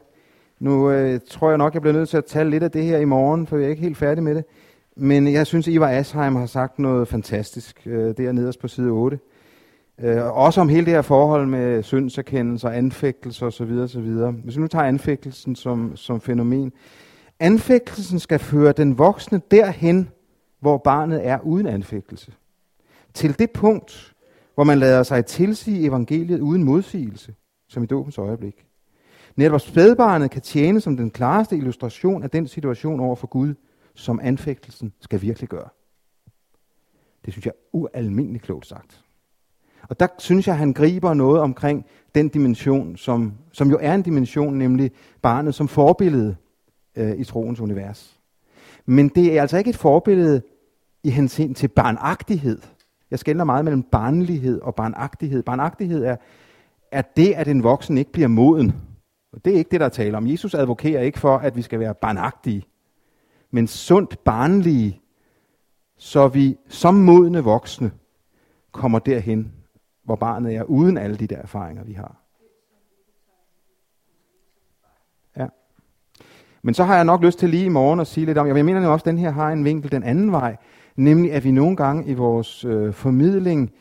Nu øh, tror jeg nok, jeg bliver nødt til at tale lidt af det her i morgen, for jeg er ikke helt færdig med det. Men jeg synes, Ivar Asheim har sagt noget fantastisk øh, der nederst på side 8. Øh, også om hele det her forhold med syndserkendelse og anfægtelse osv. osv. Hvis vi nu tager anfægtelsen som, som fænomen. Anfægtelsen skal føre den voksne derhen, hvor barnet er uden anfægtelse. Til det punkt, hvor man lader sig tilsige evangeliet uden modsigelse, som i dåbens øjeblik. Netop spædbarnet kan tjene som den klareste illustration af den situation over for Gud, som anfægtelsen skal virkelig gøre. Det synes jeg er ualmindeligt klogt sagt. Og der synes jeg, at han griber noget omkring den dimension, som, som jo er en dimension, nemlig barnet som forbillede øh, i troens univers. Men det er altså ikke et forbillede i hensyn til barnagtighed. Jeg skældner meget mellem barnlighed og barnagtighed. Barnagtighed er, er det, at en voksen ikke bliver moden. Og det er ikke det, der taler om. Jesus advokerer ikke for, at vi skal være barnagtige, men sundt barnlige, så vi som modne voksne kommer derhen, hvor barnet er, uden alle de der erfaringer, vi har. Ja. Men så har jeg nok lyst til lige i morgen at sige lidt om, jeg mener jo også, at den her har en vinkel den anden vej, nemlig at vi nogle gange i vores øh, formidling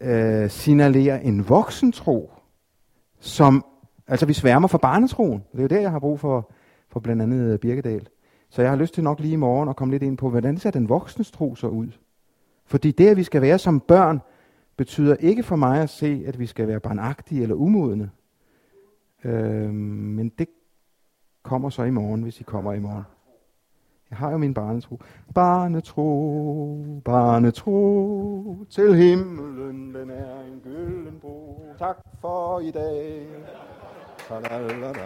øh, signalerer en voksen tro, som, altså vi sværmer for barnetroen. Det er jo der, jeg har brug for, for blandt andet øh, Birkedal. Så jeg har lyst til nok lige i morgen at komme lidt ind på, hvordan ser den voksne tro så ud? Fordi det, at vi skal være som børn, betyder ikke for mig at se, at vi skal være barnagtige eller umodne. Øh, men det kommer så i morgen, hvis I kommer i morgen. Jeg har jo min barnetro. Barnetro, barnetro, til himlen, den er en gylden bro. Tak for i dag. Ta-da-da-da.